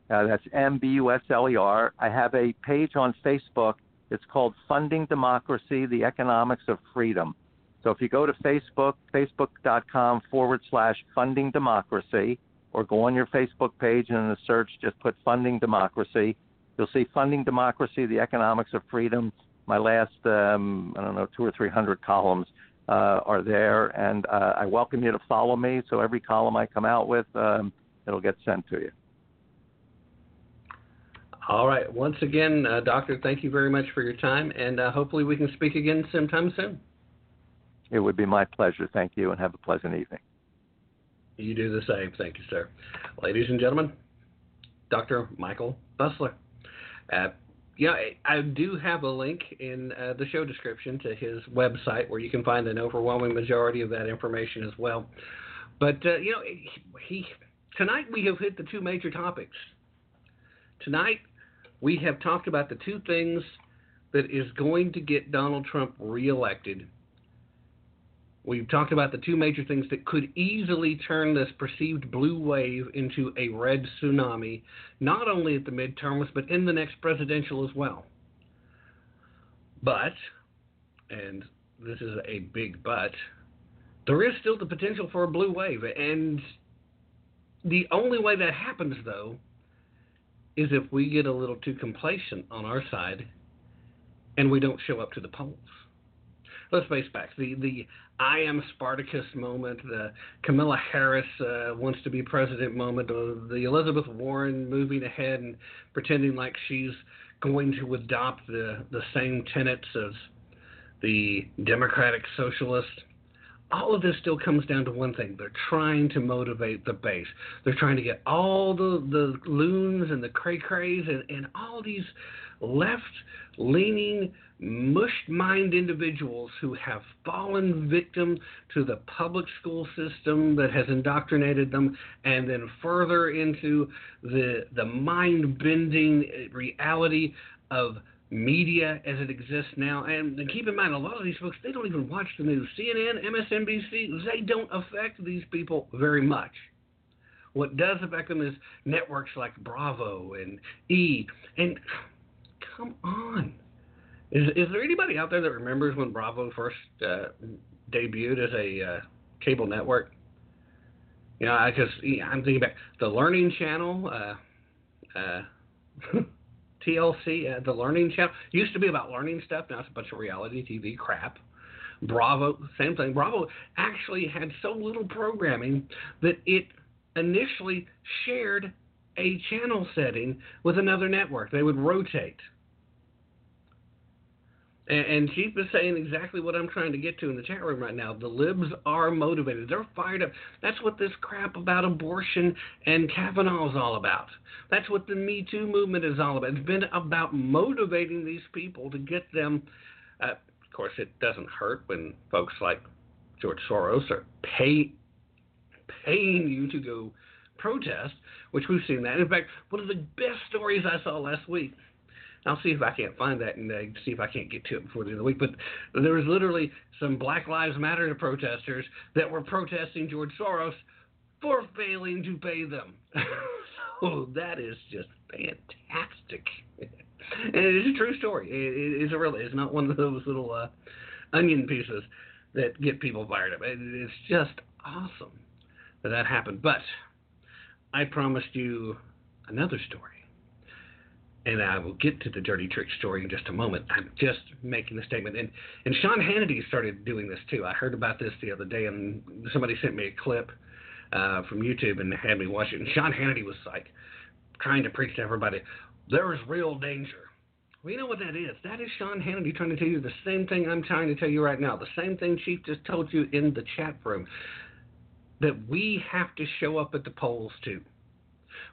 Uh, that's M B U S L E R. I have a page on Facebook. It's called Funding Democracy: The Economics of Freedom. So if you go to Facebook, facebook.com forward slash Funding Democracy, or go on your Facebook page and in the search just put Funding Democracy. You'll see Funding Democracy, the Economics of Freedom. My last, um, I don't know, two or three hundred columns uh, are there, and uh, I welcome you to follow me. So every column I come out with, um, it'll get sent to you. All right. Once again, uh, Doctor, thank you very much for your time, and uh, hopefully we can speak again sometime soon. It would be my pleasure. Thank you, and have a pleasant evening. You do the same. Thank you, sir. Ladies and gentlemen, Dr. Michael Busler. Uh, yeah, I do have a link in uh, the show description to his website where you can find an overwhelming majority of that information as well. But uh, you know, he, he tonight we have hit the two major topics. Tonight we have talked about the two things that is going to get Donald Trump reelected We've talked about the two major things that could easily turn this perceived blue wave into a red tsunami, not only at the midterms, but in the next presidential as well. But, and this is a big but, there is still the potential for a blue wave. And the only way that happens, though, is if we get a little too complacent on our side and we don't show up to the polls let's face facts. The the I am Spartacus moment, the Kamala Harris uh, wants to be president moment, the Elizabeth Warren moving ahead and pretending like she's going to adopt the the same tenets as the Democratic Socialist. All of this still comes down to one thing. They're trying to motivate the base. They're trying to get all the, the loons and the cray crays and, and all these left leaning mushed mind individuals who have fallen victim to the public school system that has indoctrinated them and then further into the the mind bending reality of media as it exists now. And, and keep in mind a lot of these folks they don't even watch the news. Cnn msnbc they don't affect these people very much. What does affect them is networks like bravo and e. And come on is is there anybody out there that remembers when Bravo first uh, debuted as a uh, cable network? You know, because yeah, I'm thinking back the Learning Channel, uh, uh, TLC, uh, the Learning Channel used to be about learning stuff. Now it's a bunch of reality TV crap. Bravo, same thing. Bravo actually had so little programming that it initially shared a channel setting with another network. They would rotate. And, Chief is saying exactly what I'm trying to get to in the chat room right now. The libs are motivated. They're fired up. That's what this crap about abortion and Kavanaugh is all about. That's what the Me Too movement is all about. It's been about motivating these people to get them. Uh, of course, it doesn't hurt when folks like George Soros are pay, paying you to go protest, which we've seen that. In fact, one of the best stories I saw last week I'll see if I can't find that and uh, see if I can't get to it before the end of the week. But there was literally some Black Lives Matter protesters that were protesting George Soros for failing to pay them. so that is just fantastic. and it is a true story. It, it is a. It's not one of those little uh, onion pieces that get people fired up. It, it's just awesome that that happened. But I promised you another story and I will get to the dirty trick story in just a moment. I'm just making the statement, and and Sean Hannity started doing this too. I heard about this the other day, and somebody sent me a clip uh, from YouTube and had me watch it. And Sean Hannity was like trying to preach to everybody, there is real danger. Well, you know what that is? That is Sean Hannity trying to tell you the same thing I'm trying to tell you right now. The same thing Chief just told you in the chat room. That we have to show up at the polls too.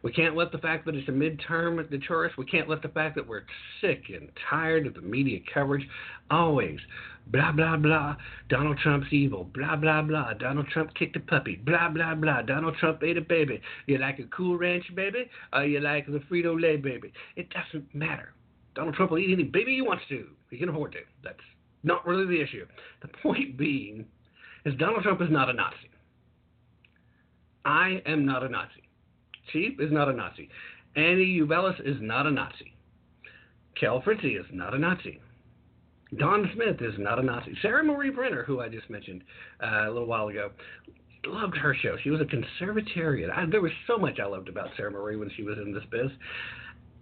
We can't let the fact that it's a midterm deter us. We can't let the fact that we're sick and tired of the media coverage. Always, blah, blah, blah. Donald Trump's evil. Blah, blah, blah. Donald Trump kicked a puppy. Blah, blah, blah. Donald Trump ate a baby. You like a Cool Ranch baby? Or you like the Frito Lay baby? It doesn't matter. Donald Trump will eat any baby he wants to. He can afford to. That's not really the issue. The point being is Donald Trump is not a Nazi. I am not a Nazi. Chief is not a Nazi. Annie Uvelis is not a Nazi. Kel Fritzy is not a Nazi. Don Smith is not a Nazi. Sarah Marie Brenner, who I just mentioned uh, a little while ago, loved her show. She was a conservatarian. I, there was so much I loved about Sarah Marie when she was in this biz.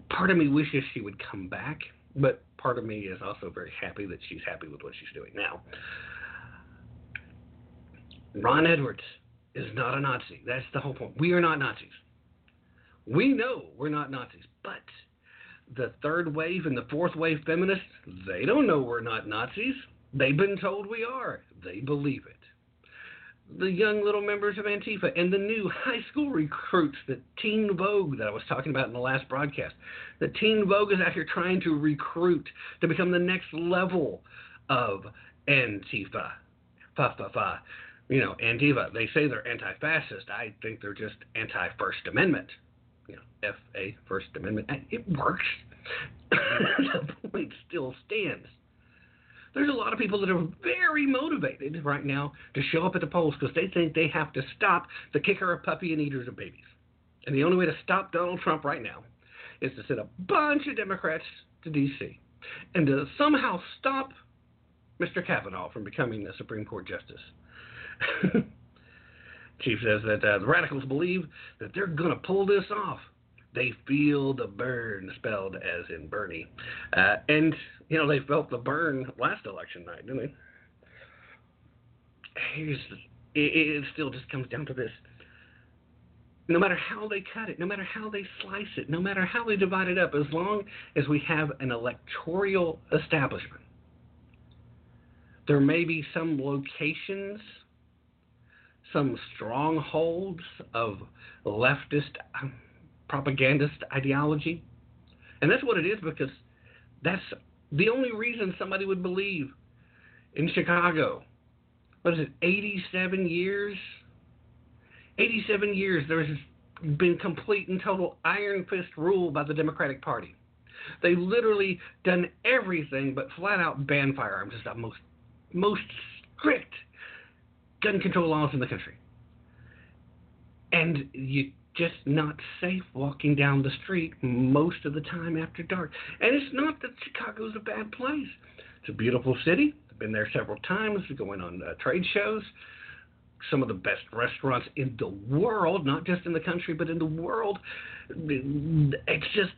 Part of me wishes she would come back, but part of me is also very happy that she's happy with what she's doing now. Ron Edwards is not a Nazi. That's the whole point. We are not Nazis. We know we're not Nazis, but the third wave and the fourth wave feminists, they don't know we're not Nazis. They've been told we are. They believe it. The young little members of Antifa and the new high school recruits, the Teen Vogue that I was talking about in the last broadcast. The Teen Vogue is out here trying to recruit to become the next level of Antifa. Fa fa fa. You know, Antifa, they say they're anti fascist. I think they're just anti First Amendment you know, F A First Amendment. It works. the point still stands. There's a lot of people that are very motivated right now to show up at the polls because they think they have to stop the kicker of puppy and eaters of babies. And the only way to stop Donald Trump right now is to send a bunch of Democrats to D.C. and to somehow stop Mr. Kavanaugh from becoming the Supreme Court justice. Chief says that uh, the radicals believe that they're going to pull this off. They feel the burn, spelled as in Bernie. Uh, and, you know, they felt the burn last election night, didn't they? Here's it, it still just comes down to this. No matter how they cut it, no matter how they slice it, no matter how they divide it up, as long as we have an electoral establishment, there may be some locations some strongholds of leftist um, propagandist ideology. And that's what it is because that's the only reason somebody would believe in Chicago. What is it, 87 years? 87 years there's been complete and total iron fist rule by the Democratic Party. They've literally done everything but flat out ban firearms. It's the most most strict gun control laws in the country. And you just not safe walking down the street most of the time after dark. And it's not that Chicago's a bad place. It's a beautiful city. I've been there several times, going on uh, trade shows. Some of the best restaurants in the world, not just in the country, but in the world. It's just,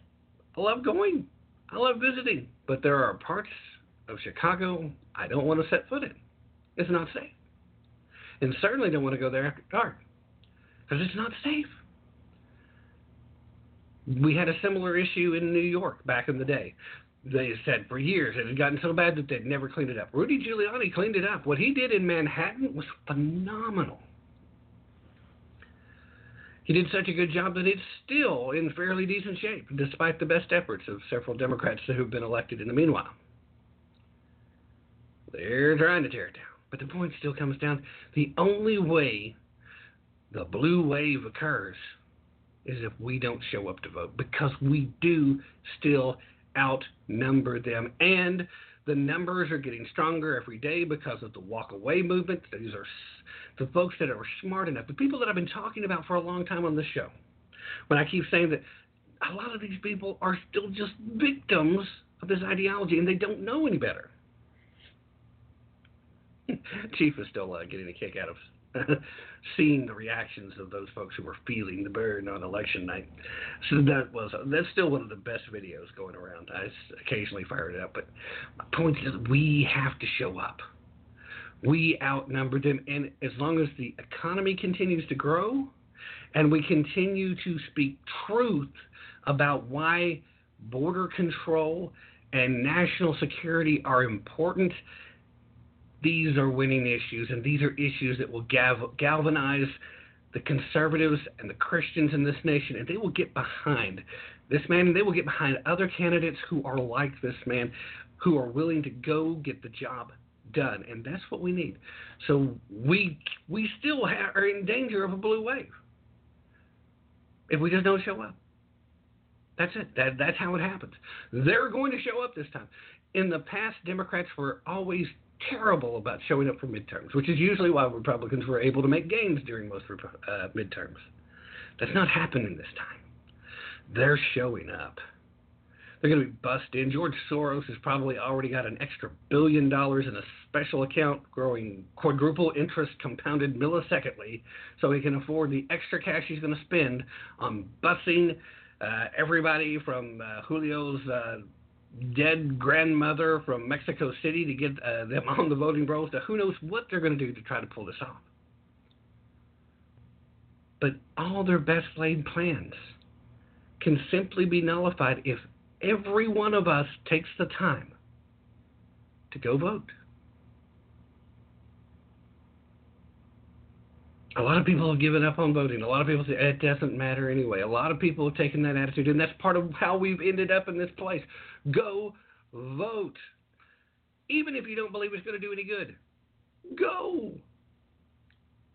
I love going. I love visiting. But there are parts of Chicago I don't want to set foot in. It's not safe and certainly don't want to go there after dark because it's not safe. We had a similar issue in New York back in the day. They said for years it had gotten so bad that they'd never cleaned it up. Rudy Giuliani cleaned it up. What he did in Manhattan was phenomenal. He did such a good job that it's still in fairly decent shape, despite the best efforts of several Democrats who've been elected in the meanwhile. They're trying to tear it down. But the point still comes down the only way the blue wave occurs is if we don't show up to vote because we do still outnumber them. And the numbers are getting stronger every day because of the walk away movement. These are the folks that are smart enough, the people that I've been talking about for a long time on this show. When I keep saying that a lot of these people are still just victims of this ideology and they don't know any better. Chief is still uh, getting a kick out of seeing the reactions of those folks who were feeling the burn on election night. So that was that's still one of the best videos going around. I occasionally fire it up, but my point is we have to show up. We outnumber them, and as long as the economy continues to grow, and we continue to speak truth about why border control and national security are important these are winning issues, and these are issues that will gal- galvanize the conservatives and the Christians in this nation, and they will get behind this man, and they will get behind other candidates who are like this man, who are willing to go get the job done, and that's what we need. So we we still are in danger of a blue wave if we just don't show up. That's it. That that's how it happens. They're going to show up this time. In the past, Democrats were always terrible about showing up for midterms, which is usually why Republicans were able to make gains during most uh, midterms. That's not happening this time. They're showing up. They're going to be bussed in. George Soros has probably already got an extra billion dollars in a special account growing quadruple interest compounded millisecondly so he can afford the extra cash he's going to spend on busing uh, everybody from uh, Julio's uh, dead grandmother from Mexico City to get uh, them on the voting rolls to who knows what they're going to do to try to pull this off. But all their best laid plans can simply be nullified if every one of us takes the time to go vote. A lot of people have given up on voting. A lot of people say it doesn't matter anyway. A lot of people have taken that attitude, and that's part of how we've ended up in this place. Go vote. Even if you don't believe it's going to do any good, go.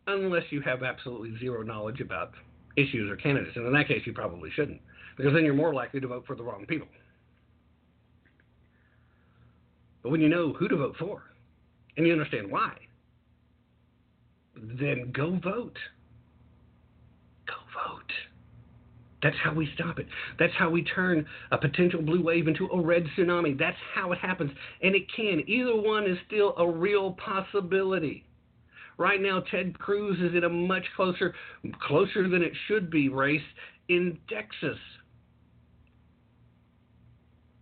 Unless you have absolutely zero knowledge about issues or candidates. And in that case, you probably shouldn't, because then you're more likely to vote for the wrong people. But when you know who to vote for and you understand why, then go vote. Go vote. That's how we stop it. That's how we turn a potential blue wave into a red tsunami. That's how it happens. And it can. Either one is still a real possibility. Right now, Ted Cruz is in a much closer, closer than it should be race in Texas.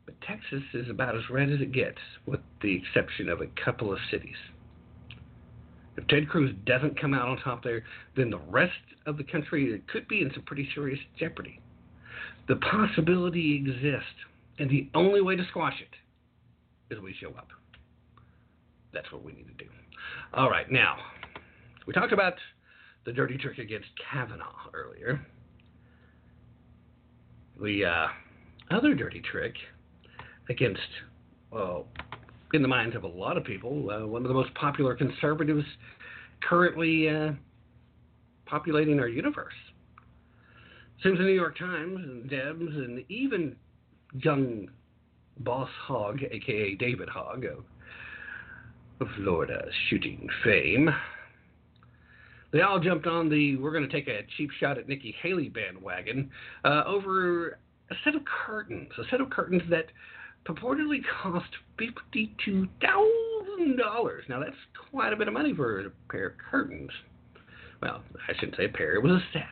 But Texas is about as red as it gets, with the exception of a couple of cities. If Ted Cruz doesn't come out on top there, then the rest of the country could be in some pretty serious jeopardy. The possibility exists, and the only way to squash it is we show up. That's what we need to do. All right, now, we talked about the dirty trick against Kavanaugh earlier. The uh, other dirty trick against, well, in the minds of a lot of people, uh, one of the most popular conservatives currently uh, populating our universe. Seems the New York Times and Debs and even young Boss Hogg, aka David Hogg of Florida shooting fame, they all jumped on the we're going to take a cheap shot at Nikki Haley bandwagon uh, over a set of curtains, a set of curtains that purportedly cost $52,000. Now, that's quite a bit of money for a pair of curtains. Well, I shouldn't say a pair, it was a set.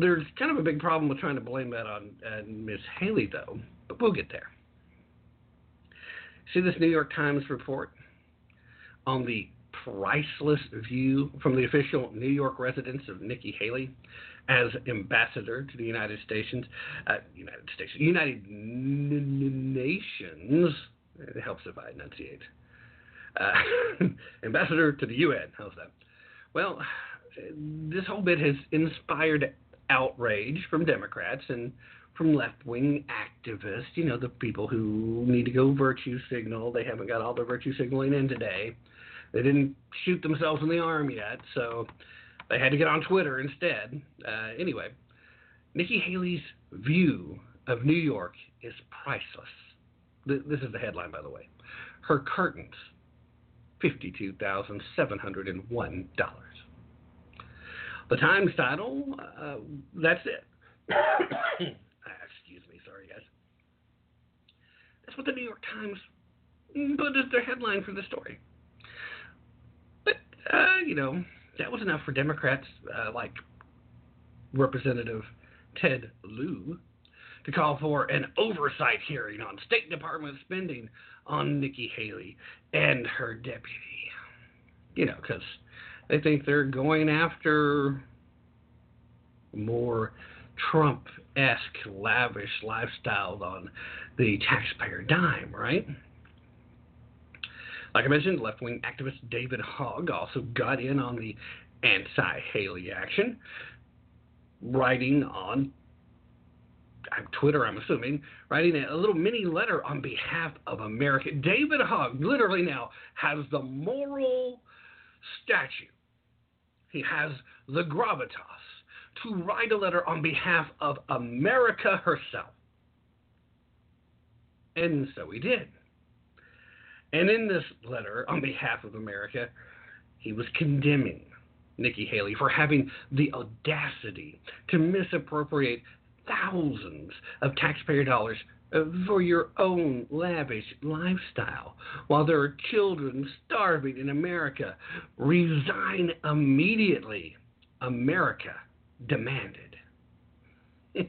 There's kind of a big problem with trying to blame that on uh, Miss Haley, though, but we'll get there. See this New York Times report on the priceless view from the official New York residence of Nikki Haley as ambassador to the United States, uh, United States, United N- Nations. It helps if I enunciate. Uh, ambassador to the UN. How's that? Well, this whole bit has inspired outrage from Democrats and from left wing activists. You know, the people who need to go virtue signal. They haven't got all their virtue signaling in today. They didn't shoot themselves in the arm yet, so they had to get on Twitter instead. Uh, anyway, Nikki Haley's view of New York is priceless. This is the headline, by the way. Her curtains, $52,701. The Times title, uh, that's it. Excuse me, sorry, guys. That's what the New York Times put as their headline for the story. But, uh, you know, that was enough for Democrats uh, like Representative Ted Lieu to call for an oversight hearing on State Department spending on Nikki Haley and her deputy. You know, because they think they're going after more Trump esque lavish lifestyles on the taxpayer dime, right? Like I mentioned, left wing activist David Hogg also got in on the anti Haley action, writing on Twitter, I'm assuming, writing a little mini letter on behalf of America. David Hogg literally now has the moral statue, he has the gravitas to write a letter on behalf of America herself. And so he did. And in this letter, on behalf of America, he was condemning Nikki Haley for having the audacity to misappropriate thousands of taxpayer dollars for your own lavish lifestyle while there are children starving in America. Resign immediately. America demanded.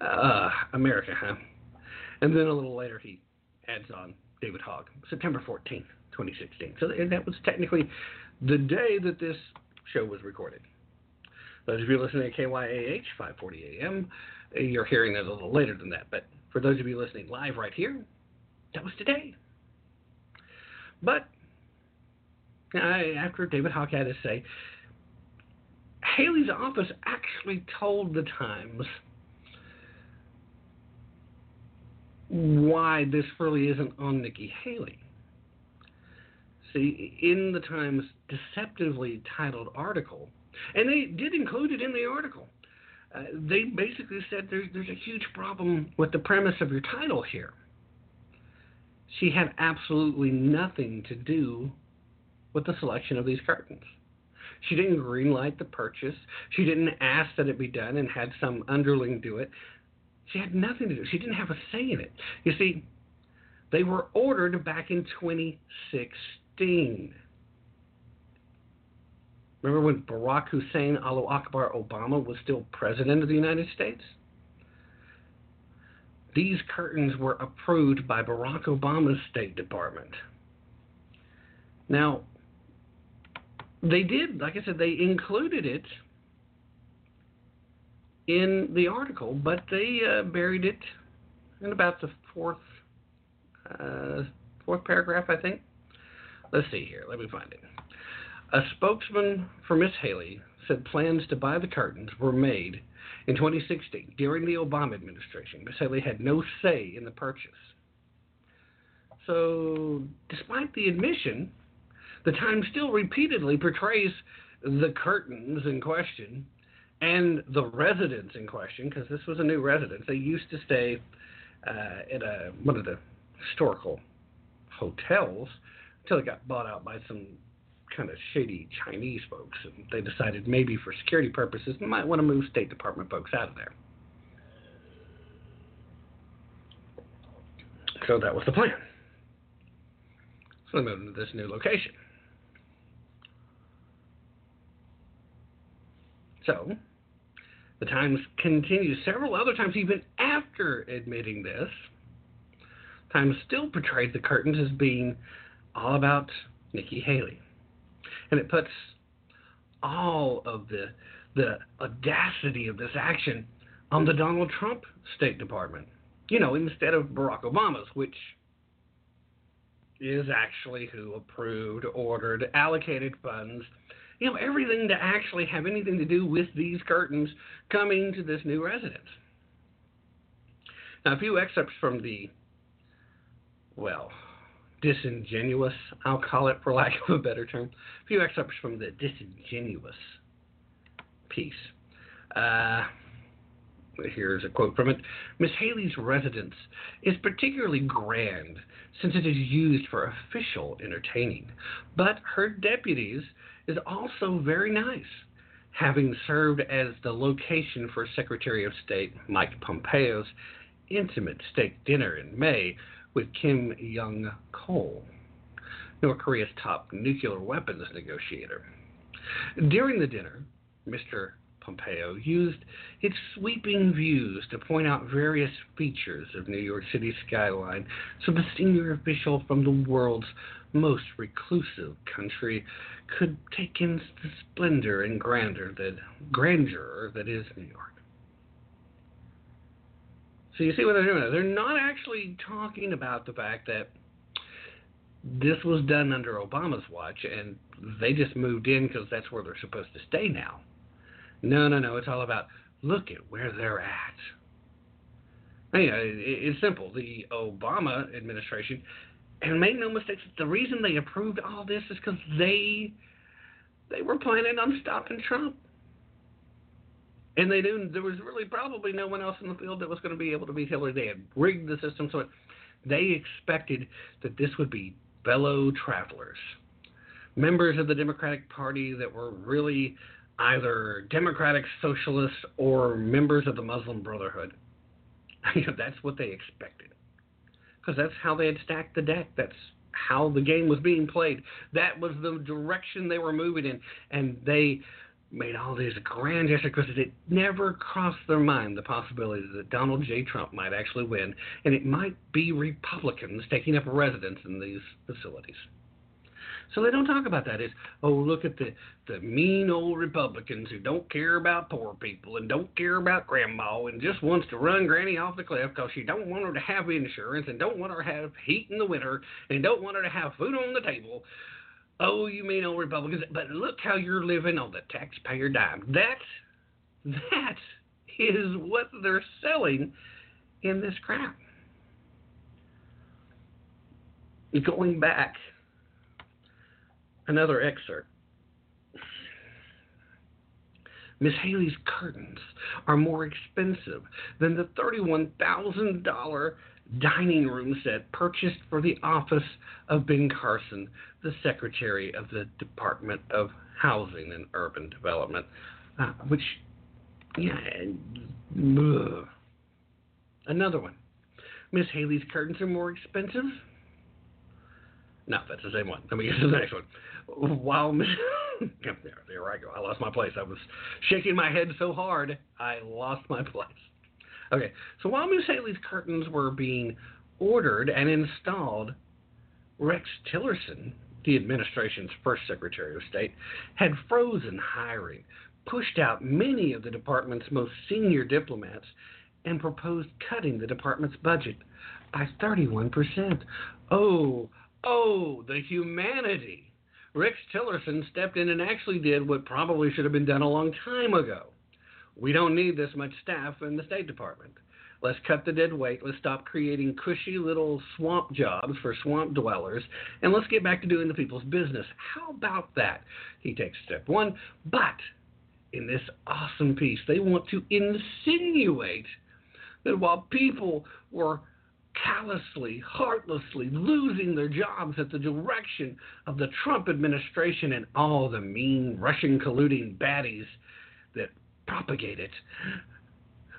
uh, America, huh? And then a little later he adds on David Hogg, September 14th, 2016. So that was technically the day that this show was recorded. Those of you listening to KYAH 540 AM, you're hearing it a little later than that. But for those of you listening live right here, that was today. But I, after David Hogg had to say, Haley's office actually told the Times why this really isn't on Nikki Haley. See, in the Times deceptively titled article, and they did include it in the article, uh, they basically said there's, there's a huge problem with the premise of your title here. She had absolutely nothing to do with the selection of these curtains. She didn't greenlight the purchase. She didn't ask that it be done and had some underling do it. She had nothing to do. She didn't have a say in it. You see, they were ordered back in 2016. Remember when Barack Hussein Allahu Akbar Obama was still president of the United States? These curtains were approved by Barack Obama's State Department. Now, they did, like I said, they included it in the article, but they uh, buried it in about the fourth uh, fourth paragraph, I think. Let's see here. Let me find it. A spokesman for Miss Haley said plans to buy the curtains were made in 2016 during the Obama administration. Miss Haley had no say in the purchase. So, despite the admission, the Times still repeatedly portrays the curtains in question and the residents in question, because this was a new residence. They used to stay uh, at a one of the historical hotels until it got bought out by some kind of shady Chinese folks, and they decided maybe for security purposes they might want to move State Department folks out of there. So that was the plan. So they moved to this new location. So, the Times continues several other times, even after admitting this. Times still portrayed the curtains as being all about Nikki Haley. And it puts all of the the audacity of this action on the Donald Trump State Department. You know, instead of Barack Obama's, which is actually who approved, ordered, allocated funds, you know, everything to actually have anything to do with these curtains coming to this new residence. Now, a few excerpts from the, well, disingenuous, I'll call it for lack of a better term, a few excerpts from the disingenuous piece. Uh, here's a quote from it Miss Haley's residence is particularly grand since it is used for official entertaining, but her deputies is also very nice, having served as the location for Secretary of State Mike Pompeo's intimate steak dinner in May with Kim Jong Chol, North Korea's top nuclear weapons negotiator. During the dinner, Mr. Pompeo used its sweeping views to point out various features of New York City's skyline so the senior official from the world's most reclusive country could take in the splendor and grandeur that grandeur that is New York. So you see what they're doing? They're not actually talking about the fact that this was done under Obama's watch and they just moved in because that's where they're supposed to stay now. No, no, no. It's all about look at where they're at. Anyway, it's simple. The Obama administration, and make no mistakes, the reason they approved all this is because they they were planning on stopping Trump. And they knew there was really probably no one else in the field that was going to be able to beat Hillary. They had rigged the system so it, they expected that this would be fellow travelers, members of the Democratic Party that were really either Democratic Socialists or members of the Muslim Brotherhood. That's what they expected. Because that's how they had stacked the deck. That's how the game was being played. That was the direction they were moving in. And they made all these grand gestures because it never crossed their mind the possibility that Donald J. Trump might actually win, and it might be Republicans taking up residence in these facilities. So they don't talk about that. Oh look at the the mean old Republicans who don't care about poor people and don't care about grandma and just wants to run granny off the cliff because she don't want her to have insurance and don't want her to have heat in the winter and don't want her to have food on the table. Oh, you mean old Republicans? But look how you're living on the taxpayer dime. That's that is what they're selling in this crap. Going back, another excerpt. Miss Haley's curtains are more expensive than the $31,000 dining room set purchased for the office of Ben Carson, the Secretary of the Department of Housing and Urban Development, uh, which, yeah, ugh. another one. Miss Haley's curtains are more expensive. No, that's the same one. Let me get to the next one. While there, there I go. I lost my place. I was shaking my head so hard, I lost my place. Okay, so while Miss Haley's curtains were being ordered and installed, Rex Tillerson, the administration's first Secretary of State, had frozen hiring, pushed out many of the department's most senior diplomats, and proposed cutting the department's budget by 31%. Oh, oh, the humanity. Rex Tillerson stepped in and actually did what probably should have been done a long time ago. We don't need this much staff in the State Department. Let's cut the dead weight. Let's stop creating cushy little swamp jobs for swamp dwellers, and let's get back to doing the people's business. How about that? He takes step one, but in this awesome piece, they want to insinuate that while people were callously, heartlessly losing their jobs at the direction of the Trump administration and all the mean Russian colluding baddies that propagate it.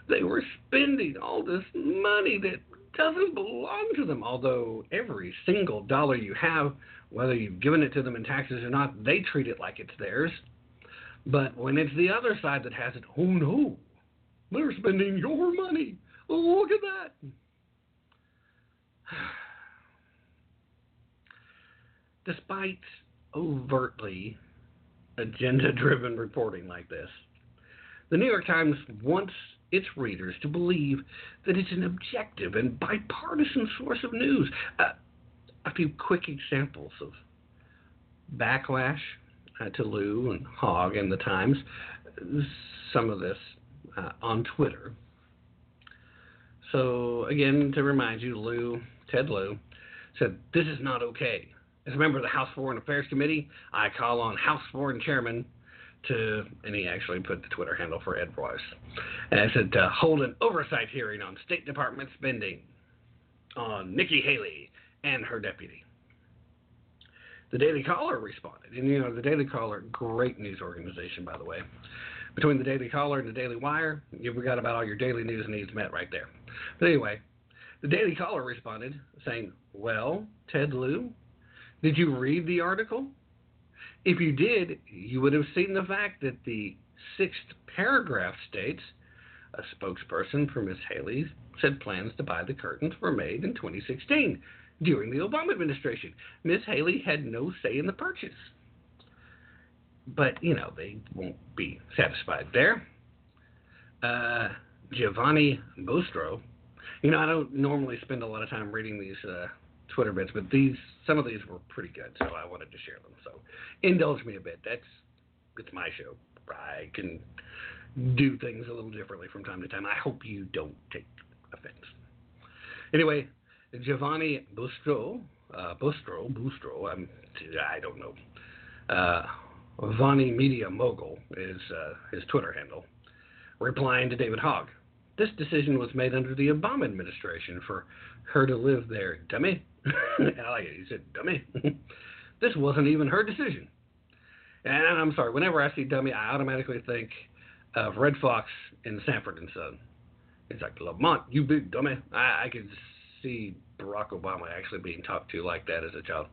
They were spending all this money that doesn't belong to them, although every single dollar you have, whether you've given it to them in taxes or not, they treat it like it's theirs. But when it's the other side that has it, oh no, they're spending your money. look at that. Despite overtly agenda driven reporting like this, the New York Times wants its readers to believe that it's an objective and bipartisan source of news. Uh, a few quick examples of backlash uh, to Lieu and Hogg and the Times. Some of this uh, on Twitter. So, again, to remind you, Lieu, Ted Lieu, said, This is not okay. As a member of the House Foreign Affairs Committee, I call on House Foreign Chairman to, and he actually put the Twitter handle for Ed Royce, and I said to hold an oversight hearing on State Department spending on Nikki Haley and her deputy. The Daily Caller responded, and you know the Daily Caller, great news organization by the way. Between the Daily Caller and the Daily Wire, you've got about all your daily news needs met right there. But anyway, the Daily Caller responded saying, "Well, Ted Lieu, did you read the article? If you did, you would have seen the fact that the sixth paragraph states a spokesperson for Ms. Haley said plans to buy the curtains were made in 2016 during the Obama administration. Ms. Haley had no say in the purchase. But, you know, they won't be satisfied there. Uh, Giovanni Bostro. You know, I don't normally spend a lot of time reading these uh, Twitter bits, but these some of these were pretty good, so I wanted to share them. So indulge me a bit. That's it's my show. I can do things a little differently from time to time. I hope you don't take offense. Anyway, Giovanni Bustro, uh, Bustro, Bustro, I'm, I don't know. Uh, Vani Media Mogul is uh, his Twitter handle, replying to David Hogg. This decision was made under the Obama administration for her to live there, dummy. I like it. He said, dummy. this wasn't even her decision. And I'm sorry, whenever I see dummy, I automatically think of Redd Foxx in Sanford and Son. It's like Lamont, you big dummy. I, I could see Barack Obama actually being talked to like that as a child.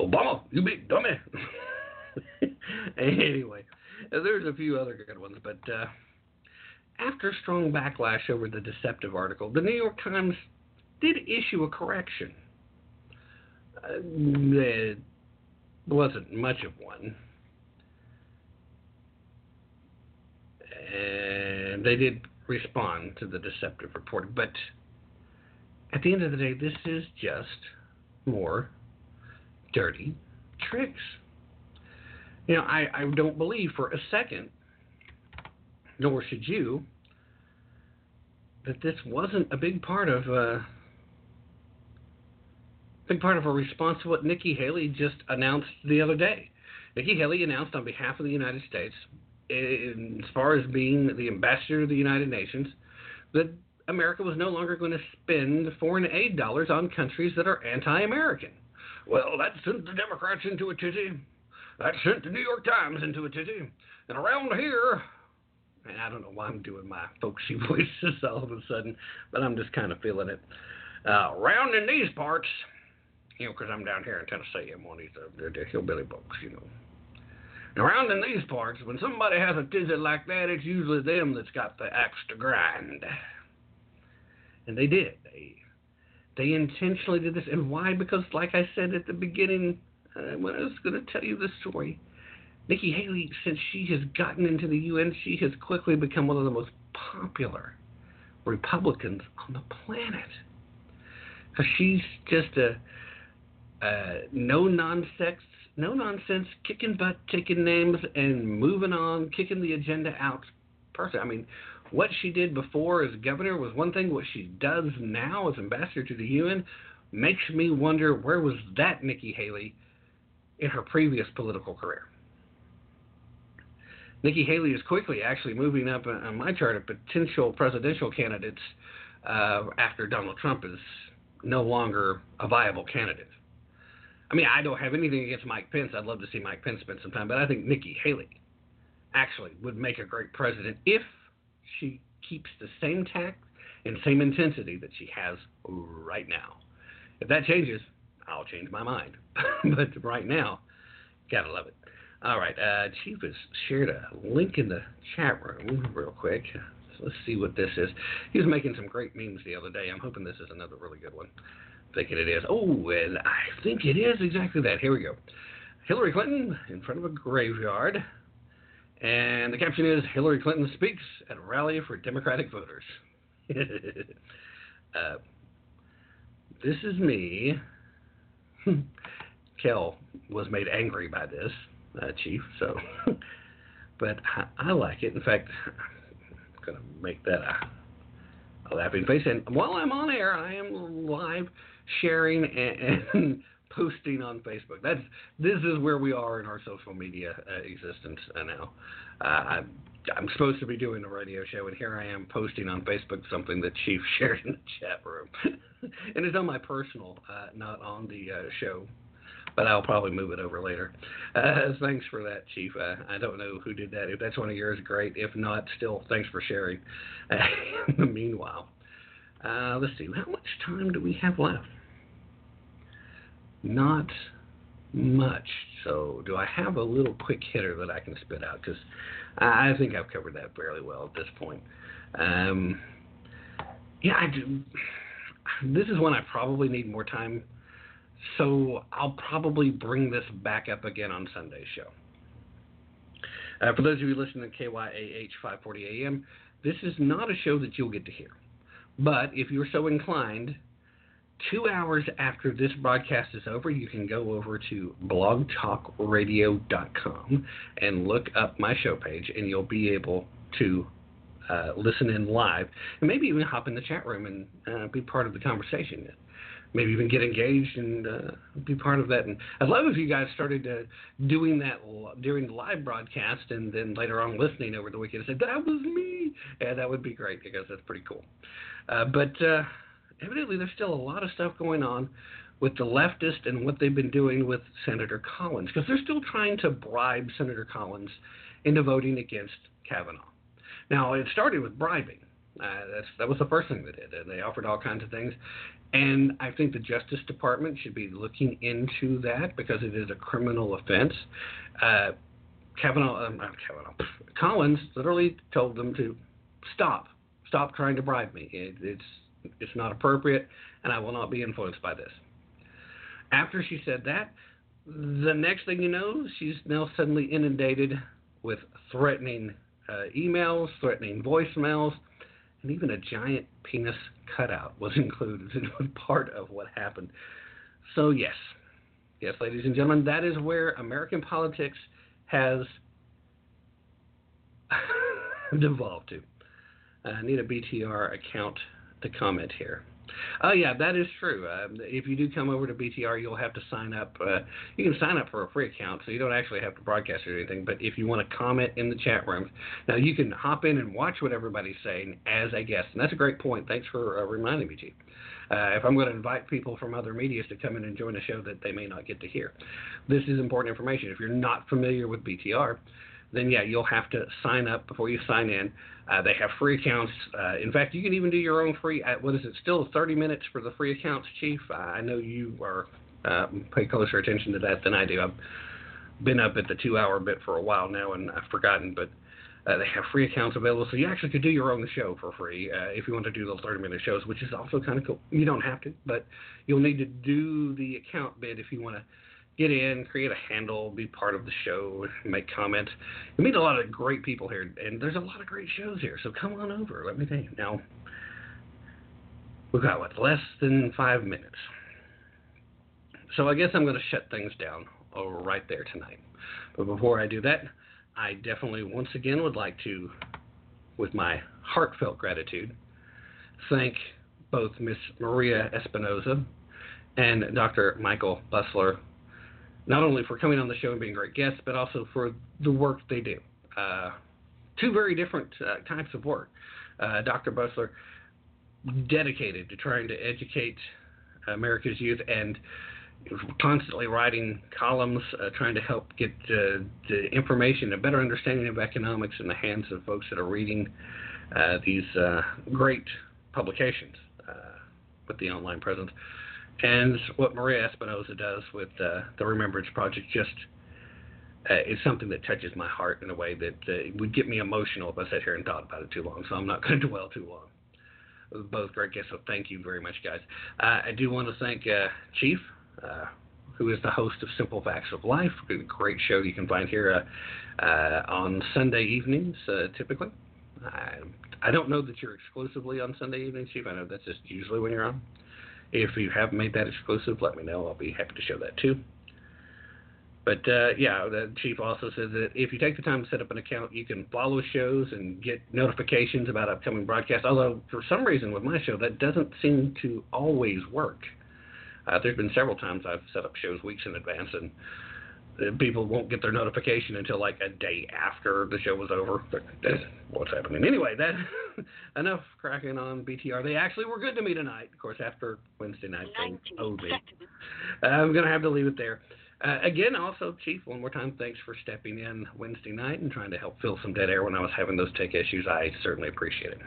Obama, you big dummy. anyway, there's a few other good ones, but uh, after strong backlash over the deceptive article, the New York Times did issue a correction. Uh, there wasn't much of one. And they did respond to the deceptive reporting. But at the end of the day, this is just more dirty tricks. You know, I, I don't believe for a second, nor should you, that this wasn't a big part of uh, big part of a response to what Nikki Haley just announced the other day. Nikki Haley announced on behalf of the United States, in, as far as being the ambassador to the United Nations, that America was no longer going to spend foreign aid dollars on countries that are anti-American. Well, that sent the Democrats into a tizzy. That sent the New York Times into a tizzy. And around here, and I don't know why I'm doing my folksy voices all of a sudden, but I'm just kind of feeling it. Uh, around in these parts, you know, because I'm down here in Tennessee, I'm one of these the, the hillbilly folks, you know. And around in these parts, when somebody has a tizzy like that, it's usually them that's got the axe to grind. And they did. They they intentionally did this, and why? Because, like I said at the beginning, uh, when I was going to tell you the story, Nikki Haley, since she has gotten into the UN, she has quickly become one of the most popular Republicans on the planet. Because she's just a, a no nonsense, no nonsense, kicking butt, taking names, and moving on, kicking the agenda out person. I mean, what she did before as governor was one thing. What she does now as ambassador to the UN makes me wonder where was that Nikki Haley in her previous political career. Nikki Haley is quickly actually moving up on my chart of potential presidential candidates uh, after Donald Trump is no longer a viable candidate. I mean, I don't have anything against Mike Pence. I'd love to see Mike Pence spend some time, but I think Nikki Haley actually would make a great president if she keeps the same tact and same intensity that she has right now. If that changes, I'll change my mind. but right now, gotta love it. All right, uh, Chief has shared a link in the chat room real quick. So let's see what this is. He was making some great memes the other day. I'm hoping this is another really good one. Thinking it is. Oh, and I think it is exactly that. Here we go. Hillary Clinton in front of a graveyard. And the caption is Hillary Clinton speaks at a rally for Democratic voters. uh, this is me. Kel was made angry by this uh, chief. So, but I, I, like it. In fact, I'm gonna make that a, a, laughing face. And while I'm on air, I am live sharing and, and posting on Facebook. That's this is where we are in our social media uh, existence uh, now. I'm, I'm supposed to be doing a radio show, and here I am posting on Facebook something that Chief shared in the chat room, and it's on my personal, uh, not on the uh, show but I'll probably move it over later. Uh, thanks for that, Chief. Uh, I don't know who did that. If that's one of yours, great. If not, still, thanks for sharing. Uh, meanwhile, let's see. How much time do we have left? Not much. So, do I have a little quick hitter that I can spit out? Because I think I've covered that fairly well at this point. Um, yeah, I do. This is one I probably need more time so I'll probably bring this back up again on Sunday's show. Uh, for those of you listening to KYAH 540 AM, this is not a show that you'll get to hear. But if you're so inclined, two hours after this broadcast is over, you can go over to blogtalkradio.com and look up my show page, and you'll be able to uh, listen in live and maybe even hop in the chat room and uh, be part of the conversation maybe even get engaged and uh, be part of that. And I'd love if you guys started uh, doing that during the live broadcast and then later on listening over the weekend and said, that was me. Yeah, that would be great because that's pretty cool. Uh, but uh, evidently, there's still a lot of stuff going on with the leftists and what they've been doing with Senator Collins because they're still trying to bribe Senator Collins into voting against Kavanaugh. Now, it started with bribing. Uh, that's, that was the first thing they did. They offered all kinds of things. And I think the Justice Department should be looking into that because it is a criminal offense. Uh, Kavanaugh, um, not Kavanaugh, Collins literally told them to stop, stop trying to bribe me. It, it's it's not appropriate, and I will not be influenced by this. After she said that, the next thing you know, she's now suddenly inundated with threatening uh, emails, threatening voicemails, and even a giant penis cutout was included was part of what happened. So, yes, yes, ladies and gentlemen, that is where American politics has devolved to. I need a BTR account to comment here. Oh yeah, that is true. Um, if you do come over to BTR, you'll have to sign up. Uh, you can sign up for a free account, so you don't actually have to broadcast or anything. But if you want to comment in the chat rooms, now you can hop in and watch what everybody's saying as a guest, and that's a great point. Thanks for uh, reminding me, Chief. Uh, if I'm going to invite people from other medias to come in and join a show that they may not get to hear, this is important information. If you're not familiar with BTR, then yeah, you'll have to sign up before you sign in. Uh, they have free accounts. Uh, in fact, you can even do your own free. Uh, what is it? Still 30 minutes for the free accounts, Chief. Uh, I know you are uh, pay closer attention to that than I do. I've been up at the two-hour bit for a while now, and I've forgotten. But uh, they have free accounts available, so you actually could do your own show for free uh, if you want to do those 30-minute shows, which is also kind of cool. You don't have to, but you'll need to do the account bit if you want to get in, create a handle, be part of the show, make comments. You meet a lot of great people here, and there's a lot of great shows here. So come on over. Let me tell you. Now, we've got what less than five minutes. So I guess I'm going to shut things down right there tonight. But before I do that, I definitely once again would like to, with my heartfelt gratitude, thank both Miss Maria Espinoza and Dr. Michael Busler not only for coming on the show and being great guests, but also for the work they do. Uh, two very different uh, types of work. Uh, Dr. Busler, dedicated to trying to educate America's youth and constantly writing columns, uh, trying to help get uh, the information, a better understanding of economics in the hands of folks that are reading uh, these great publications with the online presence. And what Maria Espinoza does with uh, the Remembrance Project just uh, is something that touches my heart in a way that uh, would get me emotional if I sat here and thought about it too long. So I'm not going to dwell too long. Both great guests, so thank you very much, guys. Uh, I do want to thank uh, Chief, uh, who is the host of Simple Facts of Life, great show you can find here on Sunday evenings, typically. I, I don't know that you're exclusively on Sunday evenings, Chief. I know that's just usually when you're on. If you have made that exclusive, let me know. I'll be happy to show that too. But uh, yeah, the chief also says that if you take the time to set up an account, you can follow shows and get notifications about upcoming broadcasts. Although for some reason with my show, that doesn't seem to always work. Uh, there's been several times I've set up shows weeks in advance, and people won't get their notification until like a day after the show was over. That's what's happening. Anyway, that enough cracking on BTR. They actually were good to me tonight. Of course, after Wednesday night owed me. I'm gonna have to leave it there. Uh, again, also, Chief, one more time, thanks for stepping in Wednesday night and trying to help fill some dead air when I was having those tech issues. I certainly appreciate it.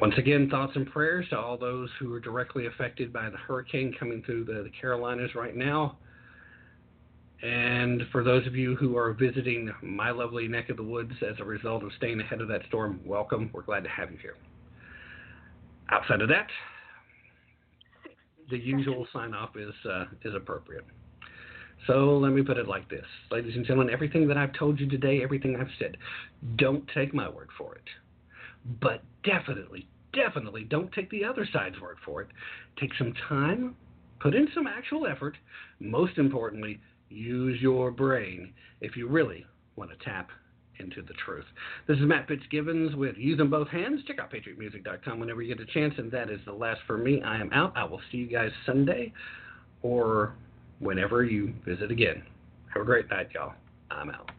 Once again, thoughts and prayers to all those who are directly affected by the hurricane coming through the, the Carolinas right now. And for those of you who are visiting my lovely neck of the woods as a result of staying ahead of that storm, welcome. We're glad to have you here. Outside of that, the usual sign off is uh, is appropriate. So let me put it like this, ladies and gentlemen: everything that I've told you today, everything I've said, don't take my word for it, but definitely, definitely don't take the other side's word for it. Take some time, put in some actual effort. Most importantly, Use your brain if you really want to tap into the truth. This is Matt Fitzgibbons with Using Both Hands. Check out patriotmusic.com whenever you get a chance, and that is the last for me. I am out. I will see you guys Sunday or whenever you visit again. Have a great night, y'all. I'm out.